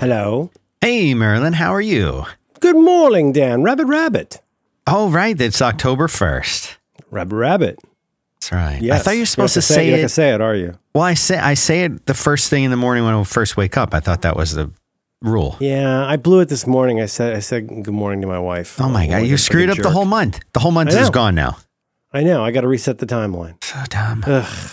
Hello. Hey, Marilyn, how are you? Good morning, Dan. Rabbit, rabbit. Oh, right. It's October 1st. Rabbit, rabbit. That's right. Yes. I thought you were supposed don't to have say, You're not it. say it, are you? Well, I say I say it the first thing in the morning when I first wake up. I thought that was the rule. Yeah, I blew it this morning. I said I said good morning to my wife. Oh my god, you screwed up a the whole month. The whole month is gone now. I know. I got to reset the timeline. So dumb. Ugh,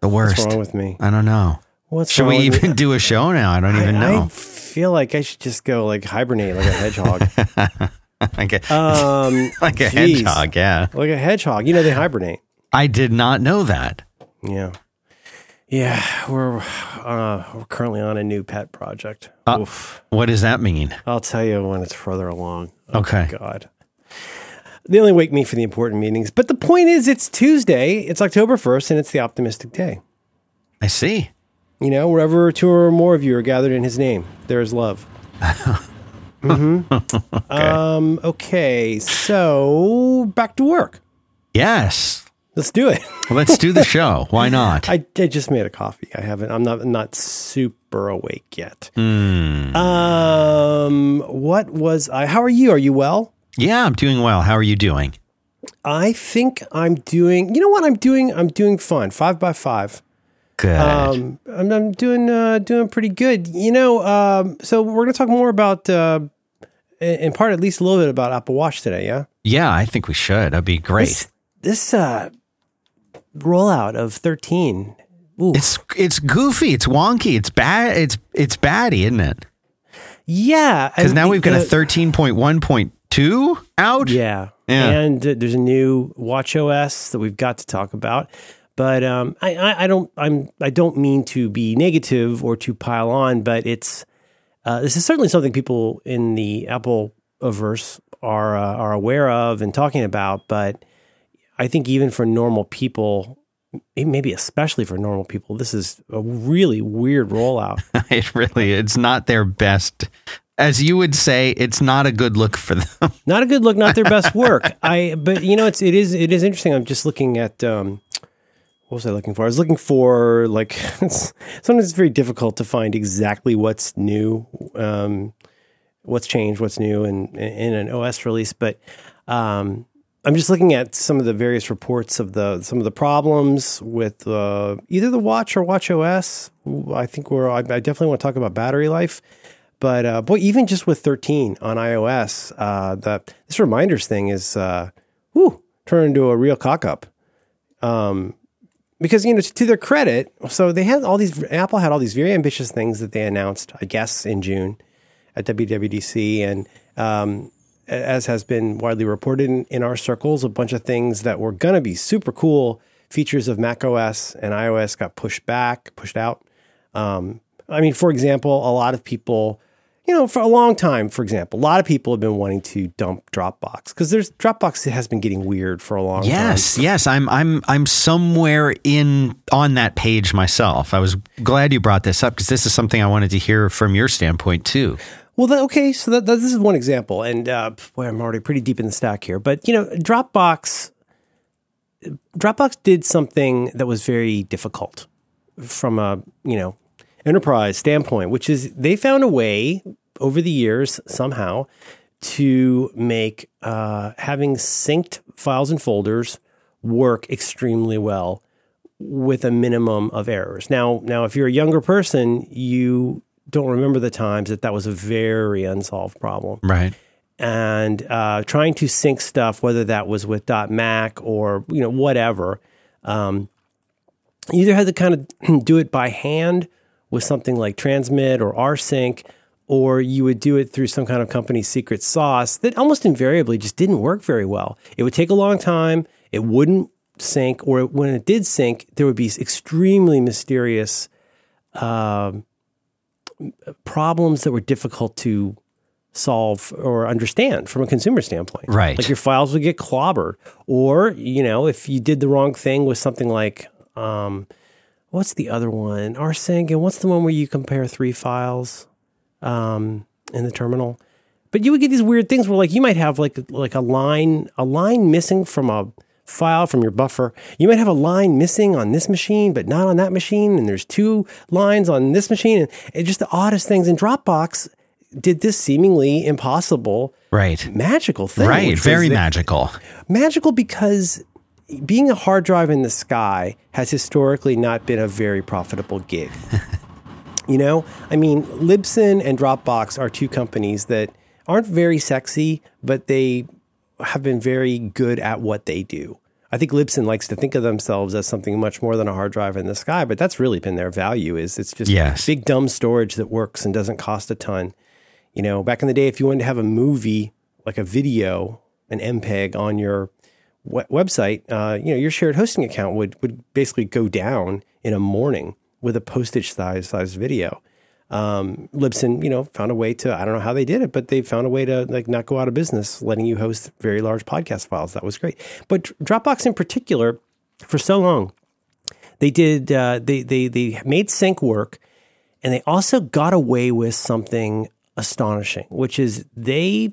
The worst. what's wrong with me? I don't know. What's Should we even me? do a show now? I don't even I, know. I feel like I should just go like hibernate like a hedgehog. like a, um, like a geez. hedgehog, yeah. like a hedgehog. You know they hibernate. I did not know that. Yeah. Yeah, we're uh, we're currently on a new pet project. Uh, Oof. What does that mean? I'll tell you when it's further along. Oh, Okay. God. They only wake me for the important meetings. But the point is, it's Tuesday, it's October 1st, and it's the optimistic day. I see. You know, wherever two or more of you are gathered in his name, there is love. mm-hmm. Um, okay, so back to work. Yes. Let's do it. Let's do the show. Why not? I, I just made a coffee. I haven't. I'm not not super awake yet. Hmm. Um, what was I? How are you? Are you well? yeah, I'm doing well. How are you doing? I think I'm doing. You know what I'm doing? I'm doing fine. Five by five. Good. Um, I'm, I'm doing uh, doing pretty good. You know. Um, so we're gonna talk more about, uh, in part, at least a little bit about Apple Watch today. Yeah. yeah, I think we should. That'd be great. This, this uh, rollout of 13. Ooh. It's it's goofy. It's wonky. It's bad. It's it's batty, isn't it? yeah. Because now we've got a thirteen point one point two out. Yeah. Yeah. And uh, there's a new Watch OS that we've got to talk about. But um, I, I, I don't I'm I don't mean to be negative or to pile on, but it's uh, this is certainly something people in the Apple averse are uh, are aware of and talking about. But I think even for normal people, maybe especially for normal people, this is a really weird rollout. it really. It's not their best. As you would say, it's not a good look for them. not a good look, not their best work. I but you know it's it is it is interesting. I'm just looking at um what was I looking for? I was looking for like it's, sometimes it's very difficult to find exactly what's new, um, what's changed, what's new in in an OS release. But um, I'm just looking at some of the various reports of the some of the problems with uh, either the watch or Watch OS. I think we're I, definitely want to talk about battery life. But uh, boy, even just with 13 on iOS, uh, the this reminders thing is uh, turned into a real cock up. Um, because you know, to their credit, so they had all these. Apple had all these very ambitious things that they announced, I guess, in June at WWDC, and um, as has been widely reported in, in our circles, a bunch of things that were going to be super cool features of Mac OS and iOS got pushed back, pushed out. Um, I mean, for example, a lot of people, you know, for a long time, for example, a lot of people have been wanting to dump Dropbox because there's Dropbox has been getting weird for a long time. Yes, yes. I'm I'm I'm somewhere in on that page myself. I was glad you brought this up because this is something I wanted to hear from your standpoint too. Well, that, okay, so that, that, this is one example, and uh, boy, I'm already pretty deep in the stack here. But you know, Dropbox, Dropbox did something that was very difficult from a you know enterprise standpoint, which is they found a way over the years somehow to make uh, having synced files and folders work extremely well with a minimum of errors. Now, now, if you're a younger person, you don't remember the times that that was a very unsolved problem. Right. And uh, trying to sync stuff, whether that was with .Mac or you know whatever, um, you either had to kind of do it by hand with something like Transmit or rsync, or you would do it through some kind of company's secret sauce that almost invariably just didn't work very well. It would take a long time. It wouldn't sync, or when it did sync, there would be extremely mysterious um, problems that were difficult to solve or understand from a consumer standpoint. Right. Like your files would get clobbered. Or, you know, if you did the wrong thing with something like, um, what's the other one? rsync. And what's the one where you compare three files um, in the terminal? But you would get these weird things where like you might have like like a line a line missing from a file from your buffer. You might have a line missing on this machine, but not on that machine. And there's two lines on this machine. And it's just the oddest things. And Dropbox did this seemingly impossible, Right. magical thing. Right. Very magical. magical because being a hard drive in the sky has historically not been a very profitable gig. you know, I mean, Libsyn and Dropbox are two companies that aren't very sexy, but they have been very good at what they do. I think Libsyn likes to think of themselves as something much more than a hard drive in the sky, but that's really been their value is it's just Yes. big dumb storage that works and doesn't cost a ton. You know, back in the day, if you wanted to have a movie, like a video, an MPEG on your website, uh, you know, your shared hosting account would, would basically go down in a morning with a postage size size video. Um, Libsyn, you know, found a way to, I don't know how they did it, but they found a way to like not go out of business, letting you host very large podcast files. That was great. But Dropbox in particular, for so long, they did, uh, they, they, they made sync work and they also got away with something astonishing, which is they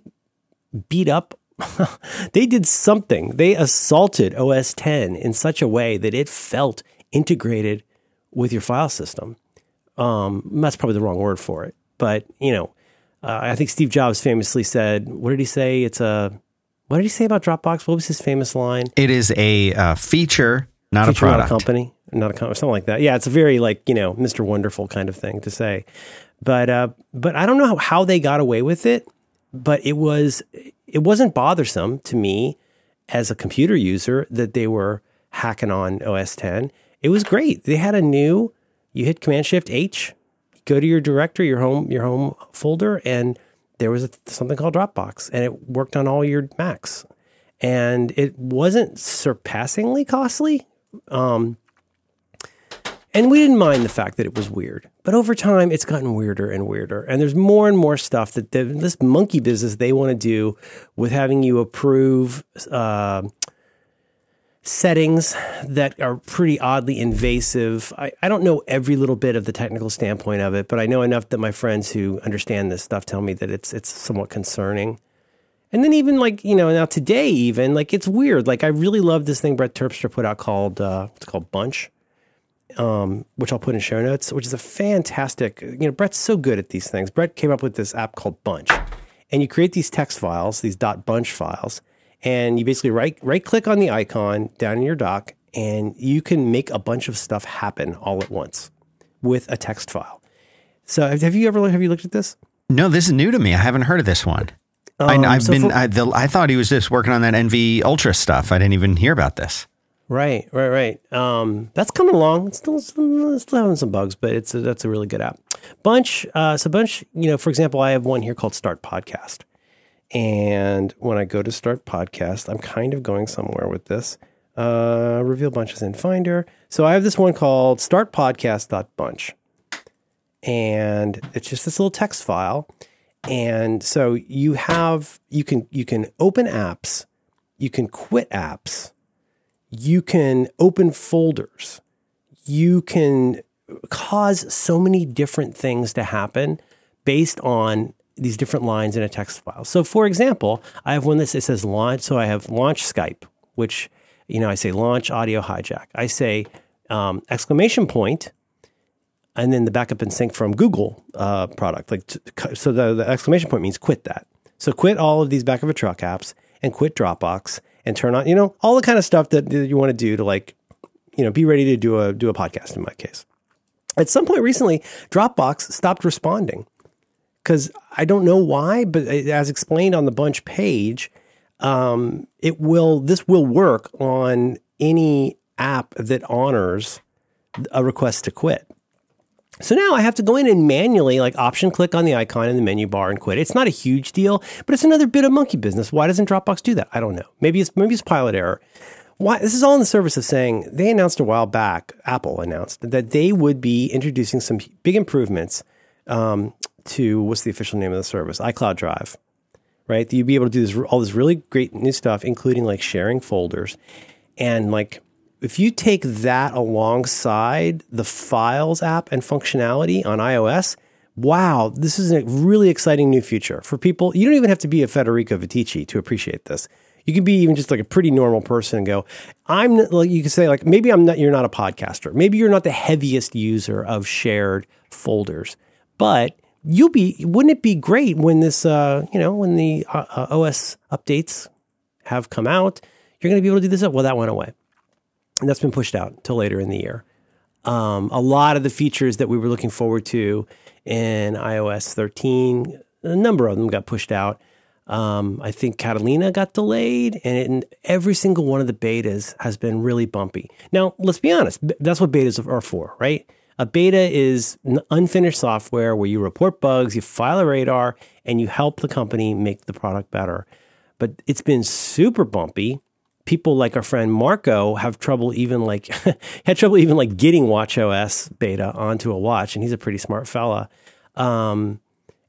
beat up. they did something. They assaulted OS 10 in such a way that it felt integrated with your file system. Um, that's probably the wrong word for it, but you know, uh, I think Steve Jobs famously said, "What did he say? It's a what did he say about Dropbox? What was his famous line? It is a uh, feature, not Feature, a not product. company, not a company, something like that. Yeah, it's a very like you know Mr. Wonderful kind of thing to say, but uh, but I don't know how, how they got away with it, but it was it wasn't bothersome to me as a computer user that they were hacking on OS 10. It was great. They had a new. You hit Command Shift H, go to your directory, your home your home folder, and there was a, something called Dropbox, and it worked on all your Macs and it wasn't surpassingly costly. Um, and we didn't mind the fact that it was weird, but over time it's gotten weirder and weirder. And there's more and more stuff that this monkey business they want to do with having you approve uh, settings that are pretty oddly invasive. I, I don't know every little bit of the technical standpoint of it, but I know enough that my friends who understand this stuff tell me that it's it's somewhat concerning. And then even like you know now today even like it's weird. Like I really love this thing Brett Terpstra put out called uh, it's called Bunch, um, which I'll put in show notes. Which is a fantastic. You know Brett's so good at these things. Brett came up with this app called Bunch, and you create these text files, these dot bunch files, and you basically right right click on the icon down in your dock, and you can make a bunch of stuff happen all at once with a text file. So have have you ever have you looked at this? No, this is new to me. I haven't heard of this one. I, Um, I've so been. for- I, the, I thought he was just working on that NV Ultra stuff. I didn't even hear about this. Right, right, right. Um, that's coming along. It's still, still, having some bugs, but it's a, that's a really good app. Bunch. Uh, so Bunch. You know, for example, I have one here called Start Podcast, and when I go to Start Podcast, I'm kind of going somewhere with this. Uh, reveal bunches in Finder. So I have this one called startpodcast.bunch, and it's just this little text file. And so you have you can you can open apps, you can quit apps you can open folders. You can cause so many different things to happen based on these different lines in a text file. So, for example, I have one that says launch. So I have launch Skype, which, you know, I say launch audio hijack. I say um, exclamation point, and then the backup and sync from Google uh, product. Like, t- so the, the exclamation point means quit that. So quit all of these back of a truck apps and quit Dropbox and turn on, you know, all the kind of stuff that, that you want to do to like, you know, be ready to do a do a podcast. In my case, at some point recently, Dropbox stopped responding because I don't know why, but as explained on the bunch page, um, it will this will work on any app that honors a request to quit. So now I have to go in and manually like option click on the icon in the menu bar and quit. It's not a huge deal, but it's another bit of monkey business. Why doesn't Dropbox do that? I don't know. Maybe it's maybe it's pilot error. Why this is all in the service of saying they announced a while back, Apple announced that they would be introducing some big improvements um, to what's the official name of the service? iCloud Drive. Right? You'd be able to do this all this really great new stuff, including like sharing folders and like if you take that alongside the Files app and functionality on iOS, wow, this is a really exciting new future for people. You don't even have to be a Federico Viticci to appreciate this. You can be even just like a pretty normal person and go, I'm like you can say like maybe I'm not you're not a podcaster. Maybe you're not the heaviest user of shared folders. But you'll be wouldn't it be great when this uh, you know, when the uh, uh, OS updates have come out, you're going to be able to do this. Well, that went away. And that's been pushed out till later in the year. Um, a lot of the features that we were looking forward to in iOS 13, a number of them got pushed out. Um, I think Catalina got delayed, and, it, and every single one of the betas has been really bumpy. Now, let's be honest, that's what betas are for, right? A beta is unfinished software where you report bugs, you file a radar, and you help the company make the product better. But it's been super bumpy people like our friend Marco have trouble even like had trouble even like getting WatchOS beta onto a watch, and he's a pretty smart fella. Um,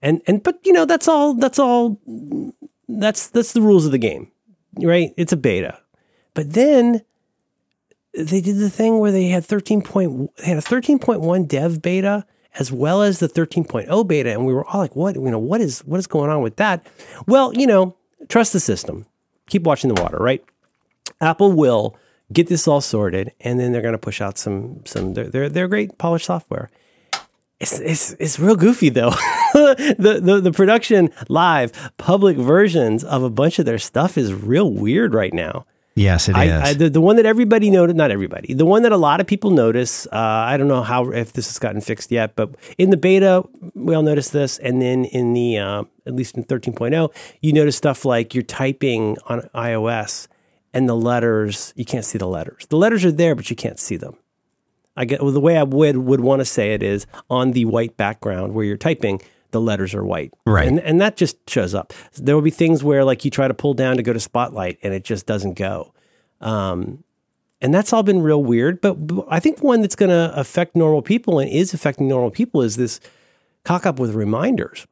and and but you know that's all that's all that's that's the rules of the game, right? It's a beta, but then they did the thing where they had thirteen point they had a thirteen point one dev beta as well as the 13.0 beta and we were all like what you know what is what is going on with that well you know trust the system keep watching the water right Apple will get this all sorted, and then they're going to push out some some. They're they're, they're great polished software. It's it's it's real goofy though. the, the the production live public versions of a bunch of their stuff is real weird right now. Yes, it is. I, I, the, the one that everybody noted, not everybody, the one that a lot of people notice. Uh, I don't know how if this has gotten fixed yet, but in the beta, we all noticed this, and then in the uh, at least in 13.0, you notice stuff like you're typing on iOS and the letters you can't see the letters. The letters are there, but you can't see them. I get well, the way I would would want to say it is on the white background where you're typing, the letters are white, Right. And and that just shows up. There will be things where like you try to pull down to go to Spotlight and it just doesn't go. Um, and that's all been real weird. But, but I think one that's going to affect normal people and is affecting normal people is this cock up with reminders,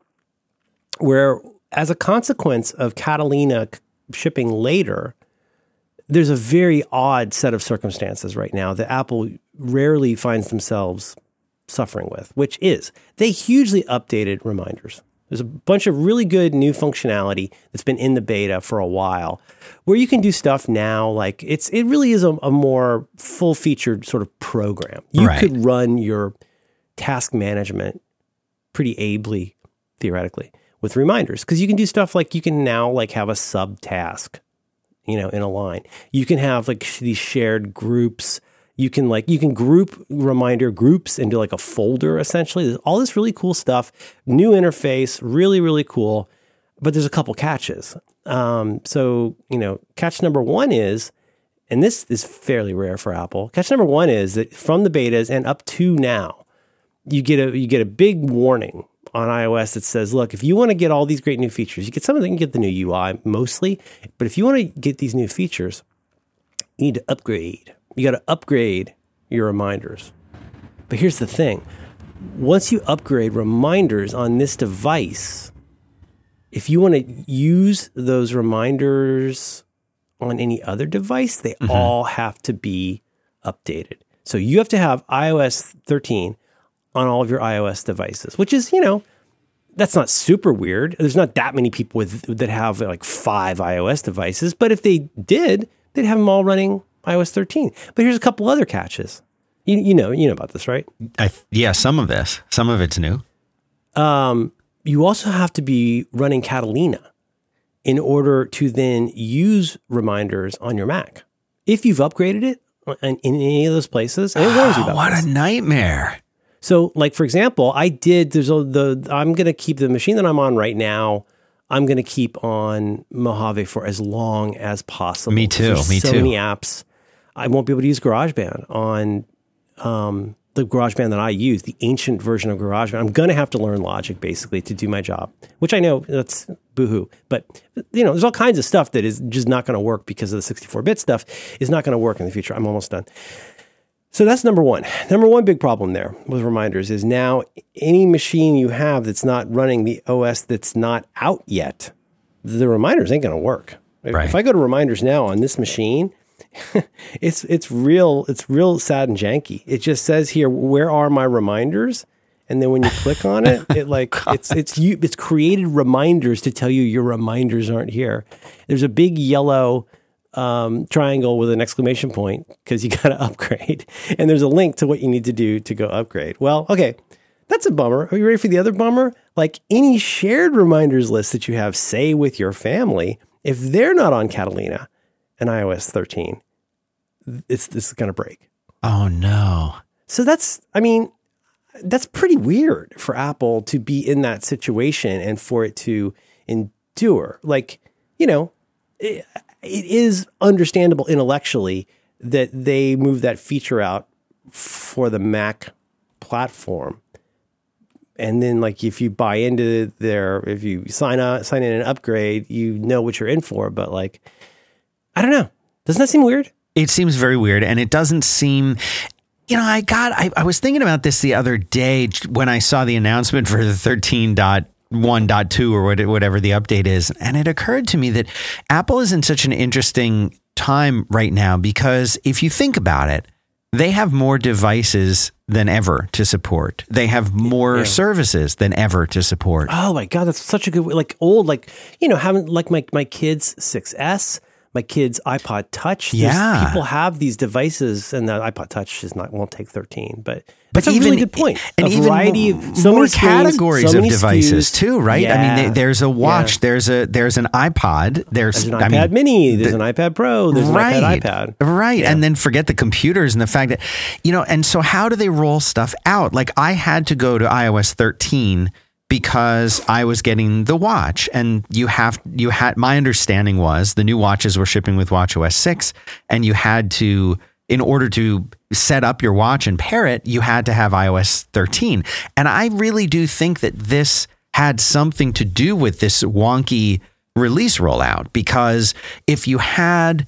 where as a consequence of Catalina shipping later, there's a very odd set of circumstances right now that Apple rarely finds themselves suffering with, which is they hugely updated reminders. There's a bunch of really good new functionality that's been in the beta for a while where you can do stuff now like it's it really is a, a more full featured sort of program. You Right. could run your task management pretty ably theoretically with reminders because you can do stuff like you can now like have a sub task you know, in a line. You can have like these shared groups. You can like you can group reminder groups into like a folder essentially. There's all this really cool stuff. New interface, really really cool. But there's a couple catches. Um, so you know, catch number one is, and this is fairly rare for Apple. Catch number one is that from the betas and up to now, you get a you get a big warning on iOS that says, look, if you want to get all these great new features, you get some of them, you get the new UI mostly, but if you want to get these new features, you need to upgrade. You got to upgrade your reminders. But here's the thing. Once you upgrade reminders on this device, if you want to use those reminders on any other device, they mm-hmm. all have to be updated. So you have to have iOS 13 on all of your iOS devices, which is, you know, that's not super weird. There's not that many people with that have like five iOS devices, but if they did, they'd have them all running iOS 13. But here's a couple other catches. You, you know, you know about this, right? I, yeah, some of this, some of it's new. Um, you also have to be running Catalina in order to then use reminders on your Mac. If you've upgraded it in, in any of those places, it warns you about what this. a nightmare! So, like for example, I did. There's a, the I'm going to keep the machine that I'm on right now. I'm going to keep on Mojave for as long as possible. Me too, me so too. many apps. I won't be able to use GarageBand on um, the GarageBand that I use, the ancient version of GarageBand. I'm going to have to learn Logic basically to do my job, which I know that's boohoo. But you know, there's all kinds of stuff that is just not going to work because of the 64-bit stuff is not going to work in the future. I'm almost done. So that's number one. Number one big problem there with reminders is now any machine you have that's not running the OS that's not out yet, the reminders ain't going to work. If- Right. If I go to reminders now on this machine, it's it's real it's real sad and janky. It just says here where are my reminders, and then when you click on it, it like it's it's you it's created reminders to tell you your reminders aren't here. There's a big yellow um, triangle with an exclamation point because you got to upgrade, and there's a link to what you need to do to go upgrade. Well, okay, that's a bummer. Are you ready for the other bummer? Like any shared reminders list that you have, say with your family, if they're not on Catalina and iOS 13, it's this is going to break. Oh no. So that's, I mean, that's pretty weird for Apple to be in that situation and for it to endure. Like, you know, it, it is understandable intellectually that they move that feature out for the Mac platform. And then, like, if you buy into their, if you sign up, sign in an upgrade, you know what you're in for. But like, I don't know. Doesn't that seem weird? It seems very weird, and it doesn't seem you know, I got, I, I was thinking about this the other day when I saw the announcement for the 13.1.2 or whatever the update is. And it occurred to me that Apple is in such an interesting time right now because if you think about it, they have more devices than ever to support. They have more yeah. services than ever to support. Oh my god, that's such a good like old like you know having like my my kids 6S my kids' iPod Touch. There's, yeah, people have these devices, and the iPod Touch is not won't take thirteen, but but that's even, a really good point. And a variety of so more categories so of devices SKUs. too, right? Yeah. I mean, there's a watch, yeah. there's a there's an iPod, there's, there's an iPad I mean, Mini, there's the, an iPad Pro, there's right, an iPad iPad, right? Yeah. And then forget the computers and the fact that you know. And so, how do they roll stuff out? Like, I had to go to iOS 13 because I was getting the watch and you have you had my understanding was the new watches were shipping with watchOS 6 and you had to in order to set up your watch and pair it you had to have iOS 13 and I really do think that this had something to do with this wonky release rollout because if you had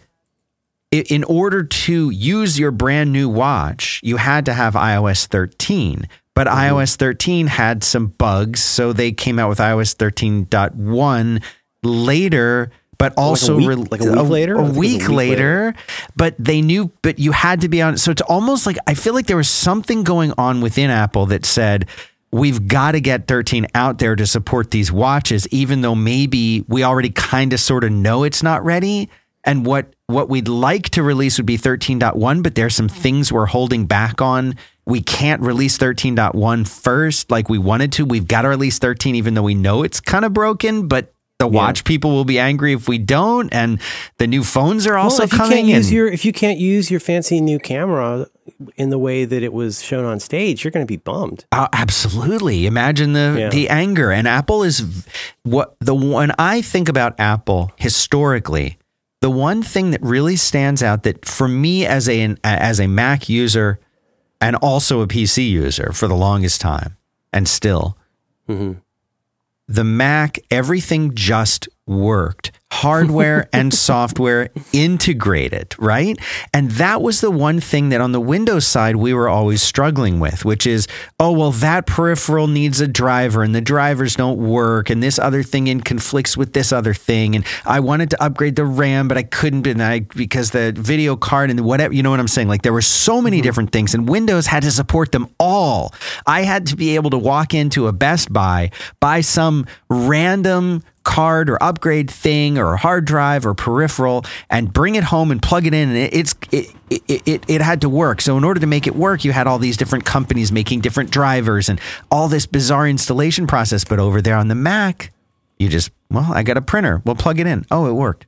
in order to use your brand new watch, you had to have iOS 13. But mm-hmm. iOS 13 had some bugs, so they came out with iOS 13.1 later but also like a week, like a week later. A, a, week, a week later, later, but they knew. But you had to be on. So it's almost like I feel like there was something going on within Apple that said we've got to get 13 out there to support these watches, even though maybe we already kind of sort of know it's not ready. And what what we'd like to release would be 13.1, but there's some mm. things we're holding back on we can't release 13.1 first like we wanted to. We've got to release 13 even though we know it's kind of broken, but the watch yeah. people will be angry if we don't and the new phones are also well, if coming you can't use your if you can't use your fancy new camera in the way that it was shown on stage you're going to be bummed uh, absolutely imagine the yeah. the anger and apple is what the when i think about apple historically the one thing that really stands out that for me as a as a mac user and also a PC user for the longest time, and still. Mm-hmm. The Mac, everything just worked hardware and software integrated, right? And that was the one thing that on the Windows side we were always struggling with, which is, oh, well, that peripheral needs a driver and the drivers don't work and this other thing in conflicts with this other thing. And I wanted to upgrade the RAM, but I couldn't and I, because the video card and whatever, you know what I'm saying? Like there were so many mm-hmm. different things and Windows had to support them all. I had to be able to walk into a Best Buy, buy some random card or upgrade thing or hard drive or peripheral and bring it home and plug it in. And it, it's it, it, it, it had to work. So in order to make it work you had all these different companies making different drivers and all this bizarre installation process. But over there on the mac you just well i got a printer. We'll plug it in. Oh it worked.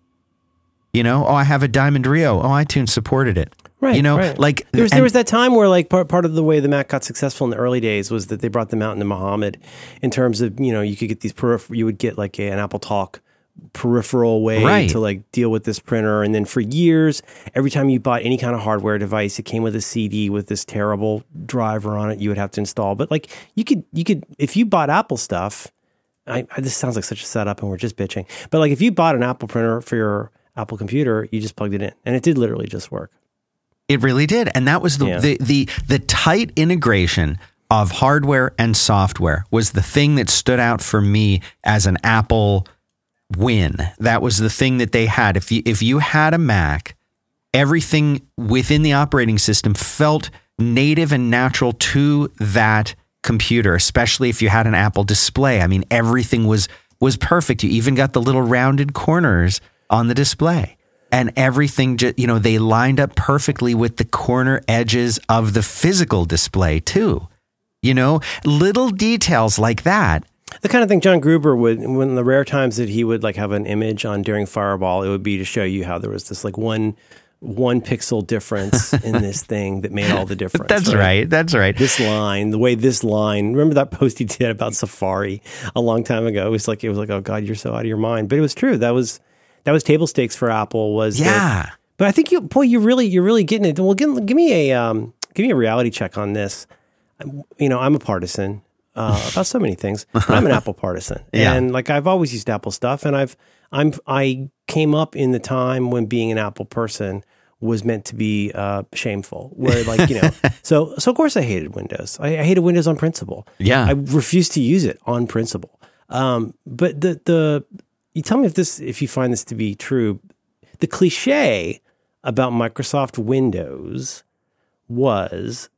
You know oh i have a diamond rio. Oh itunes supported it Right. You know, right. like there was, and, there was that time where like part, part of the way the Mac got successful in the early days was that they brought them out into Mohammed in terms of, you know, you could get these you would get like a, an Apple Talk peripheral way right. to like deal with this printer. And then for years, every time you bought any kind of hardware device, it came with a CD with this terrible driver on it you would have to install. But like you could, you could, if you bought Apple stuff, I, I, this sounds like such a setup and we're just bitching. But like if you bought an Apple printer for your Apple computer, you just plugged it in and it did literally just work. It really did, and that was the yeah. the, the the tight integration of hardware and software was the thing that stood out for me as an Apple win. That was the thing that they had. If you if you had a Mac, everything within the operating system felt native and natural to that computer, especially if you had an Apple display. I mean, everything was was perfect. You even got the little rounded corners on the display. And everything, just you know, they lined up perfectly with the corner edges of the physical display, too. You know, little details like that the kind of thing John Gruber would, when the rare times that he would like have an image on Daring Fireball, it would be to show you how there was this like one one pixel difference in this thing that made all the difference. That's right? right? That's right. This line, the way this line. Remember that post he did about Safari a long time ago? It was like it was like, oh God, you're so out of your mind. But it was true. That was that was table stakes for Apple. Was yeah. That, but I think you, boy, you really, you're really getting it. Well, give, give me a um, give me a reality check on this. You know, I'm a partisan uh, about so many things. I'm an Apple partisan, yeah. and like I've always used Apple stuff, and I've I'm I came up in the time when being an Apple person was meant to be uh, shameful. Where like you know, so so of course I hated Windows. I, I, hated Windows on principle. Yeah, I refused to use it on principle. Um, but the the you tell me if this if you find this to be true. The cliche about Microsoft Windows was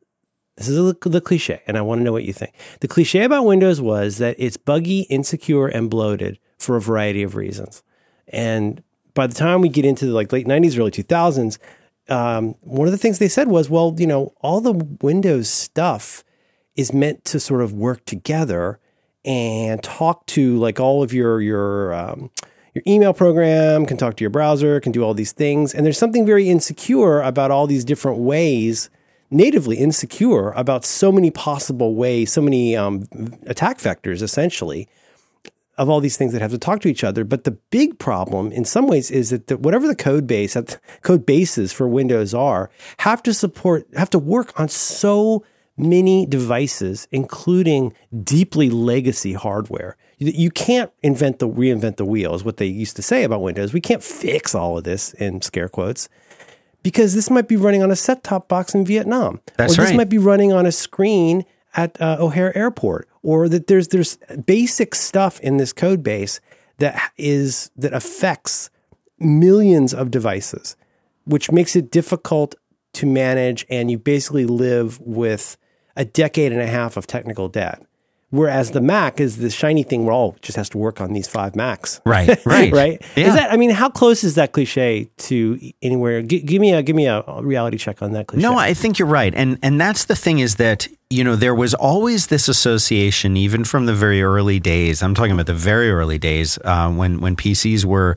this is the, cliche, and I want to know what you think. The cliche about Windows was that it's buggy, insecure, and bloated for a variety of reasons. And by the time we get into the like late 90s, early 2000s, um, one of the things they said was, well, you know, all the Windows stuff is meant to sort of work together and talk to like all of your your um, your email program can talk to your browser, can do all these things, and there's something very insecure about all these different ways natively insecure about so many possible ways, so many um, attack vectors, essentially, of all these things that have to talk to each other. But the big problem, in some ways, is that the, whatever the code base, code bases for Windows are, have to support, have to work on so many devices, including deeply legacy hardware. You can't invent the reinvent the wheel, is what they used to say about Windows. We can't fix all of this in scare quotes because this might be running on a set top box in Vietnam. That's or this right. might be running on a screen at uh, O'Hare Airport, or that there's there's basic stuff in this code base that is that affects millions of devices, which makes it difficult to manage, and you basically live with a decade and a half of technical debt. Whereas the Mac is the shiny thing where all just has to work on these five Macs. Right, right, right. Yeah. Is that? I mean, how close is that cliche to anywhere? G- give me a give me a reality check on that cliche. No, I think you're right, and and that's the thing is that you know there was always this association, even from the very early days. I'm talking about the very early days uh, when when PCs were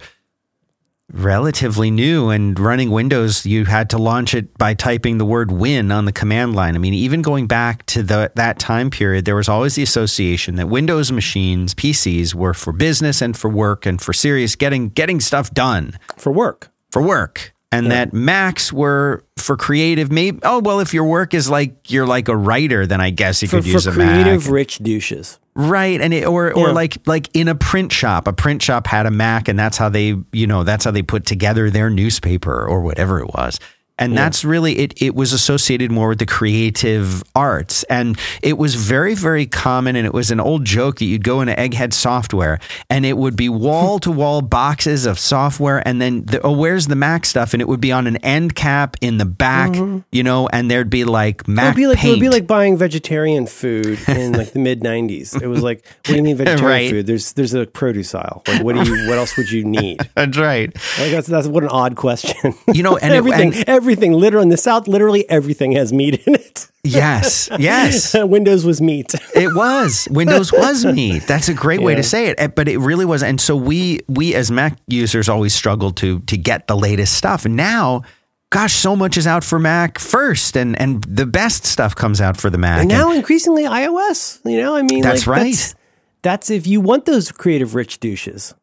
relatively new and running Windows, you had to launch it by typing the word win on the command line. I mean, even going back to the, that time period, there was always the association that Windows machines, PCs, were for business and for work and for serious getting getting stuff done. For work. For work. And yeah. that Macs were for creative. Maybe oh well, if your work is like you're like a writer, then I guess you for, could use a Mac. creative Mac. rich douches. Right, and it, or or like like in a print shop, a print shop had a Mac, and that's how they you know that's how they put together their newspaper or whatever it was. And yeah. that's really it. It was associated more with the creative arts. And it was very, very common. And it was an old joke that you'd go into Egghead software and it would be wall to wall boxes of software. And then, the, oh, where's the Mac stuff? And it would be on an end cap in the back, mm-hmm. you know, and there'd be like Mac. It would be like, paint. It would be like buying vegetarian food in like the mid 90s. It was like, what do you mean vegetarian right. food? There's there's a produce aisle. Like, what do you, what else would you need? that's right. Like, that's, that's what an odd question. You know, and everything, it, and, everything everything. Literally in the South, literally everything has meat in it. Yes, yes. Windows was meat. it was. Windows was meat. That's a great yeah. way to say it. Eh, but it really was. And so we we as Mac users always struggled to to get the latest stuff. Now gosh, so much is out for Mac first, and and the best stuff comes out for the Mac. And now and, increasingly iOS. You know, I mean, that's like, right. That's, that's, if you want those creative rich douches.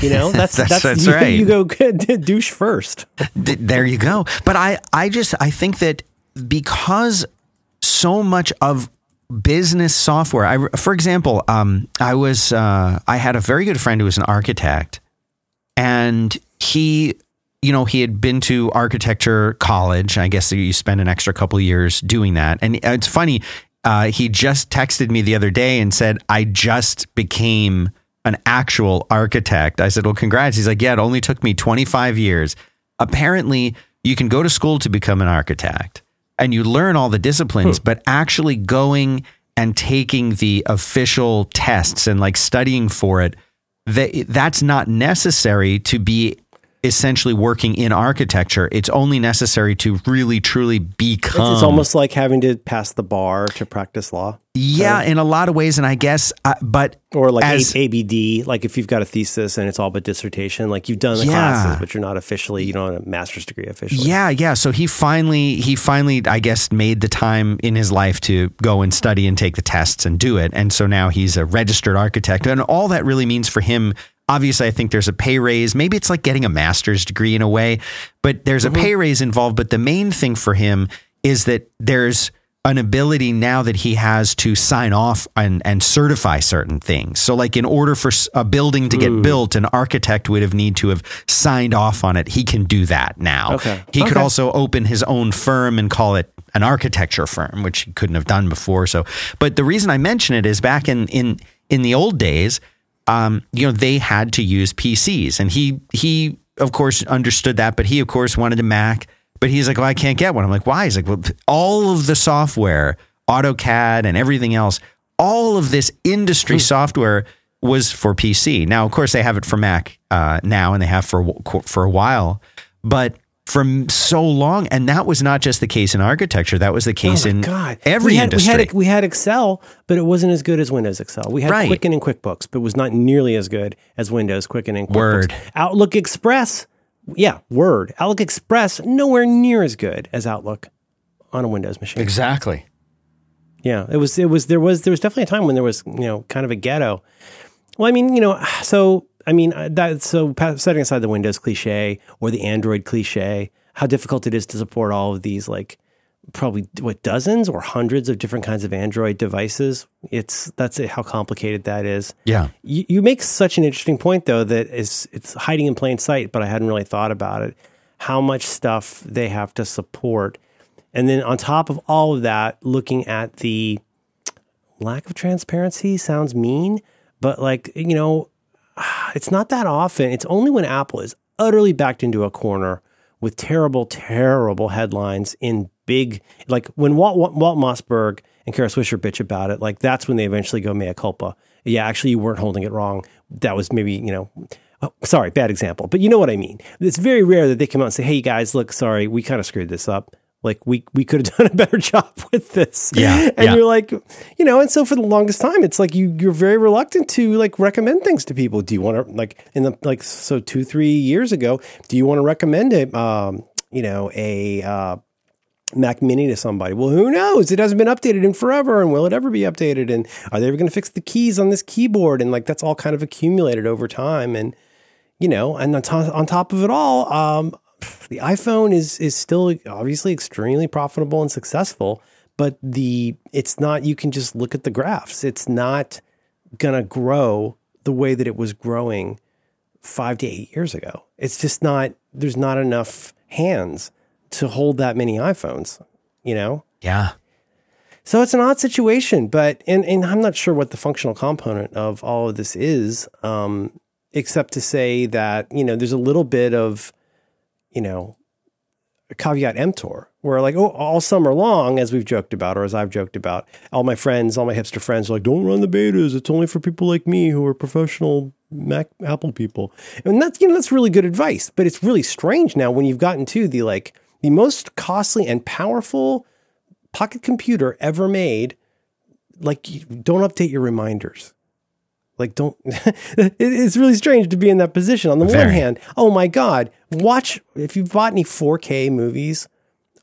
You know, that's that's, that's, that's you, right. You go douche first. there you go. But I I just I think that because so much of business software. I, for example, um, I was uh, I had a very good friend who was an architect, and he, you know, he had been to architecture college. I guess you spend an extra couple years doing that, and it's funny. Uh, he just texted me the other day and said, "I just became." An actual architect. I said, Well, congrats. He's like, Yeah, it only took me 25 years. Apparently, you can go to school to become an architect and you learn all the disciplines, hmm. but actually going and taking the official tests and like studying for it, that that's not necessary to be essentially working in architecture. It's only necessary to really truly become. It's, it's almost like having to pass the bar to practice law. Yeah, in a lot of ways, and I guess, uh, but or like as, ABD, like if you've got a thesis and it's all but dissertation, like you've done the yeah. classes, but you're not officially, you don't have a master's degree officially. Yeah, yeah. So he finally, he finally, I guess, made the time in his life to go and study and take the tests and do it, and so now he's a registered architect, and all that really means for him obviously I think there's a pay raise. Maybe it's like getting a master's degree in a way, but there's mm-hmm. a pay raise involved. But the main thing for him is that there's an ability now that he has to sign off and, and certify certain things. So, like in order for a building to get mm. built, an architect would have need to have signed off on it. He can do that now. Okay. He okay. could also open his own firm and call it an architecture firm, which he couldn't have done before. So, but the reason I mention it is back in in in the old days, um, you know, they had to use PCs, and he he of course understood that, but he of course wanted a Mac. But he's like, well, I can't get one. I'm like, why? He's like, well, all of the software, AutoCAD and everything else, all of this industry hmm. software was for PC. Now, of course, they have it for Mac uh, now, and they have for for a while. But from so long, and that was not just the case in architecture. That was the oh case oh in God. every we had, industry. We had, we had Excel, but it wasn't as good as Windows Excel. We had right. Quicken and QuickBooks, but it was not nearly as good as Windows Quicken and QuickBooks. Word. Outlook Express, yeah, Word. Outlook Express, nowhere near as good as Outlook on a Windows machine. Exactly. Yeah, it was. It was. There was. There was definitely a time when there was, you know, kind of a ghetto. Well, I mean, you know, so I mean, uh, that so setting aside the Windows cliche or the Android cliche, how difficult it is to support all of these, like probably what dozens or hundreds of different kinds of Android devices. It's that's it, how complicated that is. Yeah, you, you make such an interesting point though that is it's hiding in plain sight, but I hadn't really thought about it. How much stuff they have to support, and then on top of all of that, looking at the lack of transparency sounds mean, but like you know it's not that often. It's only when Apple is utterly backed into a corner with terrible, terrible headlines in big, like when Walt, Walt Mossberg and Kara Swisher bitch about it, like that's when they eventually go mea culpa. Yeah, actually, you weren't holding it wrong. That was maybe, you know, oh, sorry, bad example, but you know what I mean. It's very rare that they come out and say, hey, guys, look, sorry, we kind of screwed this up. Like we we could have done a better job with this. Yeah. And yeah. you're like, you know, and so for the longest time, it's like you you're very reluctant to like recommend things to people. Do you want to like in the like so two three years ago? Do you want to recommend a um you know a uh, Mac Mini to somebody? Well, who knows? It hasn't been updated in forever, and will it ever be updated? And are they ever going to fix the keys on this keyboard? And like that's all kind of accumulated over time, and you know, and on, top, on top of it all, um, the iPhone is is still obviously extremely profitable and successful, but the it's not you can just look at the graphs. It's not going to grow the way that it was growing 5 to 8 years ago. It's just not there's not enough hands to hold that many iPhones, you know? Yeah. So it's an odd situation, but and, and I'm not sure what the functional component of all of this is, um, except to say that, you know, there's a little bit of you know, caveat emptor, where like, oh, all summer long, as we've joked about, or as I've joked about, all my friends, all my hipster friends are like, don't run the betas. It's only for people like me who are professional Mac Apple people. And that's, you know, that's really good advice. But it's really strange now when you've gotten to the like the most costly and powerful pocket computer ever made. Like, don't update your reminders. Like, don't, it's really strange to be in that position. On the Very. one hand, oh my God, watch, if you've bought any 4K movies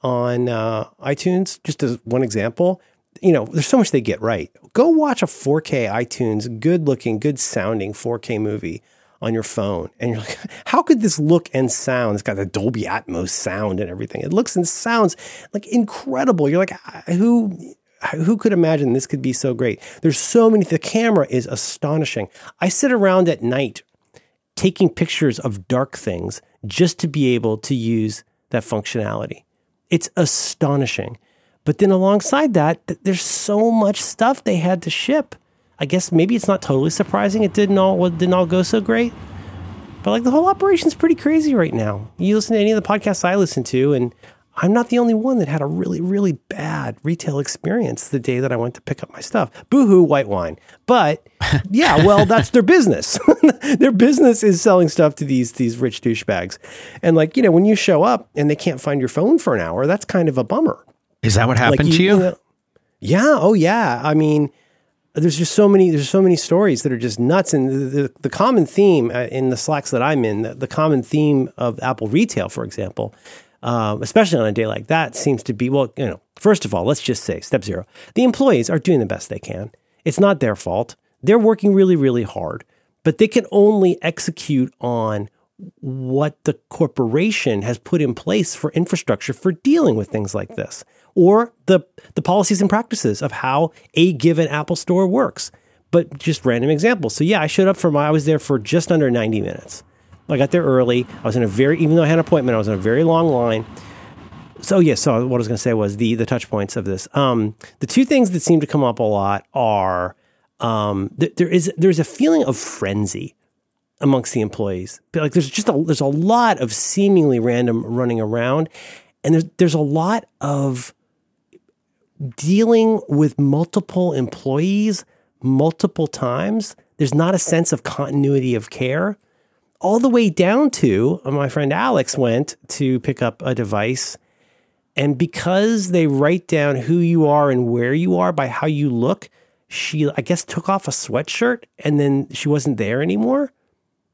on uh, iTunes, just as one example, you know, there's so much they get right. Go watch a 4K iTunes, good looking, good sounding 4K movie on your phone. And you're like, how could this look and sound? It's got the Dolby Atmos sound and everything. It looks and sounds like incredible. You're like, who who could imagine this could be so great? There's so many. The camera is astonishing. I sit around at night taking pictures of dark things just to be able to use that functionality. It's astonishing. But then alongside that, there's so much stuff they had to ship. I guess maybe it's not totally surprising it didn't all didn't all go so great. But like the whole operation's pretty crazy right now. You listen to any of the podcasts I listen to, and I'm not the only one that had a really, really bad retail experience the day that I went to pick up my stuff. Boohoo, white wine. But yeah, well, that's their business. their business is selling stuff to these these rich douchebags. And like, you know, when you show up and they can't find your phone for an hour, that's kind of a bummer. Is that what happened like you, to you? you know, yeah. Oh, yeah. I mean, there's just so many there's so many stories that are just nuts and the, the, the common theme uh, in the slacks that i'm in the, the, common theme of apple retail for example um, especially on a day like that, seems to be well, you know, first of all, let's just say step zero the employees are doing the best they can. It's not their fault. They're working really, really hard, but they can only execute on what the corporation has put in place for infrastructure for dealing with things like this or the the policies and practices of how a given Apple store works. But just random examples. So yeah, I showed up for my I was there for just under 90 minutes. I got there early. I was in a very, even though I had an appointment, I was in a very long line. So yes, yeah, so what I was going to say was the the touch points of this. Um, the two things that seem to come up a lot are um, th- there is there's a feeling of frenzy amongst the employees. Like there's just a there's a lot of seemingly random running around, and there's there's a lot of dealing with multiple employees multiple times. There's not a sense of continuity of care all the way down to uh, my friend Alex went to pick up a device. And because they write down who you are and where you are by how you look, she, I guess, took off a sweatshirt and then she wasn't there anymore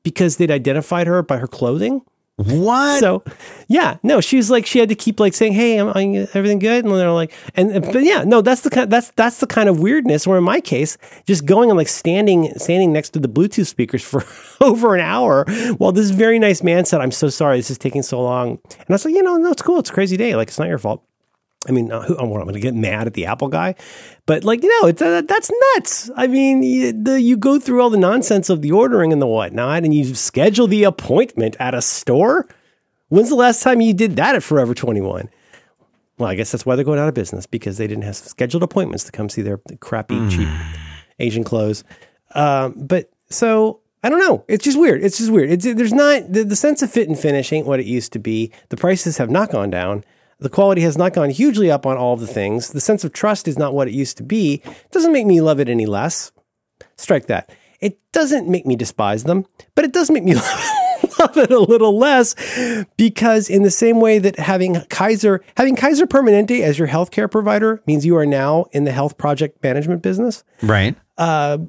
because they'd identified her by her clothing. What? So, yeah, no, she was like, she had to keep like saying, "Hey, am, am everything good?" And they're like, and but yeah, no, that's the kind, that's that's the kind of weirdness. Where in my case, just going and like standing standing next to the Bluetooth speakers for over an hour while this very nice man said, "I'm so sorry, this is taking so long," and I was like, you know, no, it's cool, it's a crazy day, like it's not your fault. I mean, who, I'm going to get mad at the Apple guy, but like, you know, it's uh, that's nuts. I mean, you, the, you go through all the nonsense of the ordering and the whatnot, and you schedule the appointment at a store. When's the last time you did that at Forever 21? Well, I guess that's why they're going out of business because they didn't have scheduled appointments to come see their crappy, mm. cheap Asian clothes. Um, but so I don't know. It's just weird. It's just weird. It's there's not the, the sense of fit and finish ain't what it used to be. The prices have not gone down. The quality has not gone hugely up on all of the things. The sense of trust is not what it used to be. It doesn't make me love it any less. Strike that. It doesn't make me despise them, but it does make me love it a little less because in the same way that having Kaiser having Kaiser Permanente as your healthcare provider means you are now in the health project management business. Right. Uh,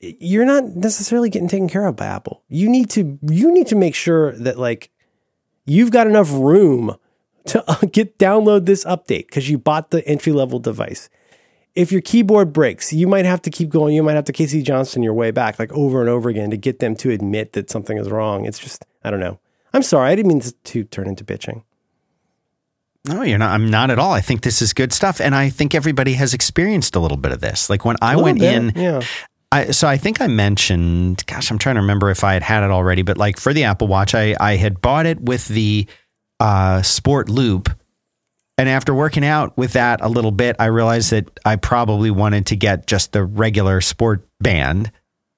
you're not necessarily getting taken care of by Apple. You need to you need to make sure that like you've got enough room to uh, get download this update because you bought the entry level device. If your keyboard breaks, you might have to keep going. You might have to Casey Johnston your way back, like over and over again, to get them to admit that something is wrong. It's just, I don't know. I'm sorry, I didn't mean to, to turn into bitching. No, you're not. I'm not at all. I think this is good stuff, and I think everybody has experienced a little bit of this. Like when I went bit, in, yeah. I, so I think I mentioned, gosh, I'm trying to remember if I had had it already, but like for the Apple Watch, I, I had bought it with the uh, sport loop. And after working out with that a little bit, I realized that I probably wanted to get just the regular sport band,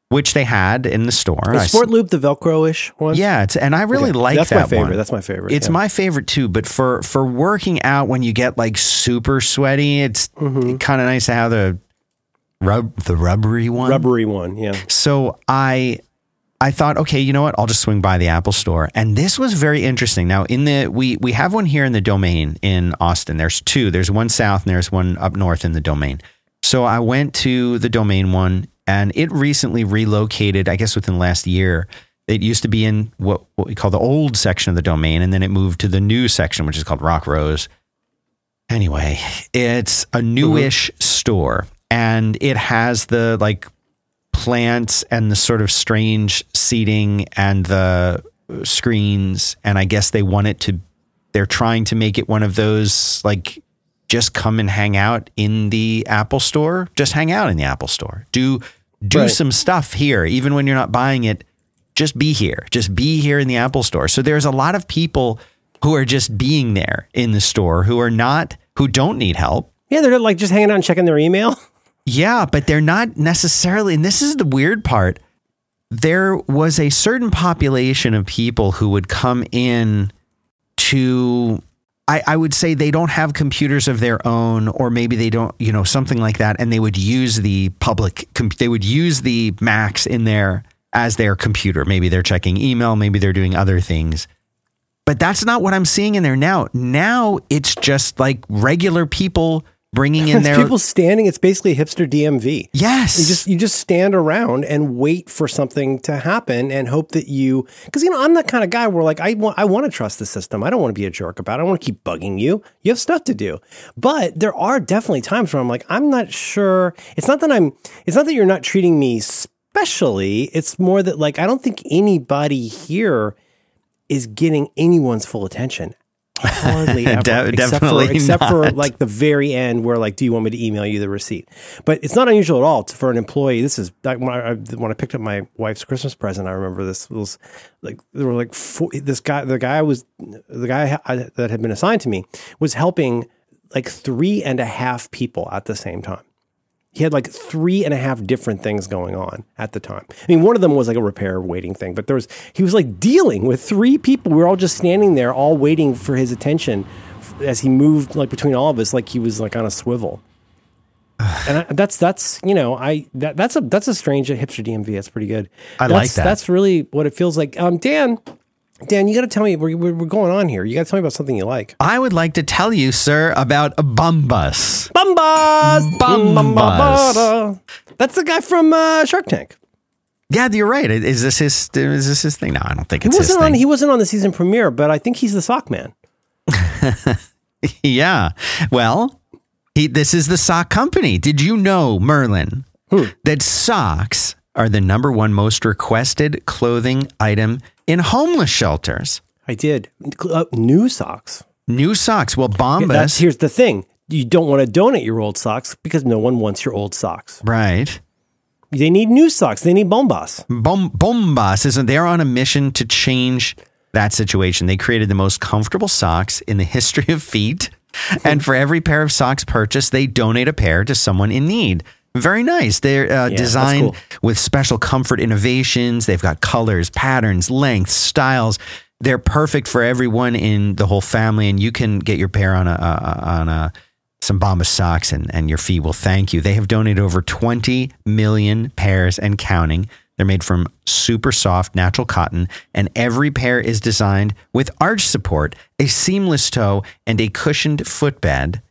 which they had in the store. The sport loop, the Velcro-ish one. Yeah, and I really okay. like That's that my favorite. One. That's my favorite. It's yeah. my favorite too. But for for working out when you get like super sweaty, it's mm-hmm. kind of nice to have the rub the rubbery one. Rubbery one, yeah. So I I thought, okay, you know what? I'll just swing by the Apple store. And this was very interesting. Now, in the we we have one here in the domain in Austin. There's two. There's one south and there's one up north in the domain. So I went to the domain one and it recently relocated, I guess within the last year. It used to be in what, what we call the old section of the domain, and then it moved to the new section, which is called Rock Rose. Anyway, it's a newish mm-hmm. store and it has the like plants and the sort of strange seating and the screens. And I guess they want it to, they're trying to make it one of those like, just come and hang out in the Apple store. Just hang out in the Apple store. Do, do right. some stuff here, even when you're not buying it. Just be here. Just be here in the Apple store. So there's a lot of people who are just being there in the store who are not, who don't need help. Yeah, they're like just hanging out and checking their email. Yeah, but they're not necessarily, and this is the weird part. There was a certain population of people who would come in to I, I would say they don't have computers of their own, or maybe they don't, you know, something like that, and they would use the public. they would use the Macs in there as their computer. Maybe they're checking email, maybe they're doing other things. But that's not what I'm seeing in there now. Now it's just like regular people bringing in their people standing. It's basically hipster DMV. Yes, you just you just stand around and wait for something to happen and hope that you because you know I'm that kind of guy where like I want I want to trust the system. I don't want to be a jerk about. it. I want to keep bugging you. You have stuff to do. But there are definitely times where I'm like I'm not sure. It's not that I'm. It's not that you're not treating me specially. It's more that like I don't think anybody here is getting anyone's full attention hardly ever, De- except for except not. for like the very end where like, do you want me to email you the receipt? But it's not unusual at all for an employee. This is like when I, when I picked up my wife's Christmas present. I remember this was like there were like four, this guy, the guy was the guy that had been assigned to me was helping like three and a half people at the same time. He had like three and a half different things going on at the time. I mean, one of them was like a repair waiting thing, but there was he was like dealing with three people. We were all just standing there, all waiting for his attention as he moved like between all of us, like he was like on a swivel. and I, that's that's you know I that, that's a that's a strange hipster DMV. That's pretty good. I that's, like that. That's really what it feels like. Um, Dan, Dan, you got to tell me we're, we're going on here. You got to tell me about something you like. I would like to tell you, sir, about Bombas. Bombas, Bombas. That's the guy from uh, Shark Tank. Yeah, you're right. Is this his? Is this his thing? No, I don't think He it's his wasn't on. thing. He wasn't on the season premiere, but I think he's the sock man. yeah. Well, he. This is the sock company. Did you know, Merlin, Hmm. that socks are the number one most requested clothing item in homeless shelters? I did uh, new socks. New socks. Well, Bombas. Here's the thing: you don't want to donate your old socks because no one wants your old socks. right. They need new socks. They need bombas. Bom- Bombas isn't they're on a mission to change that situation. They created the most comfortable socks in the history of feet. And for every pair of socks purchased, they donate a pair to someone in need. Very nice. They're uh, that's designed cool. with special comfort innovations. They've got colors, patterns, lengths, styles. They're perfect for everyone in the whole family, and you can get your pair on a uh, on a some Bombas socks, and, and your feet will thank you. They have donated over 20 million pairs and counting. They're made from super soft natural cotton, and every pair is designed with arch support, a seamless toe, and a cushioned footbed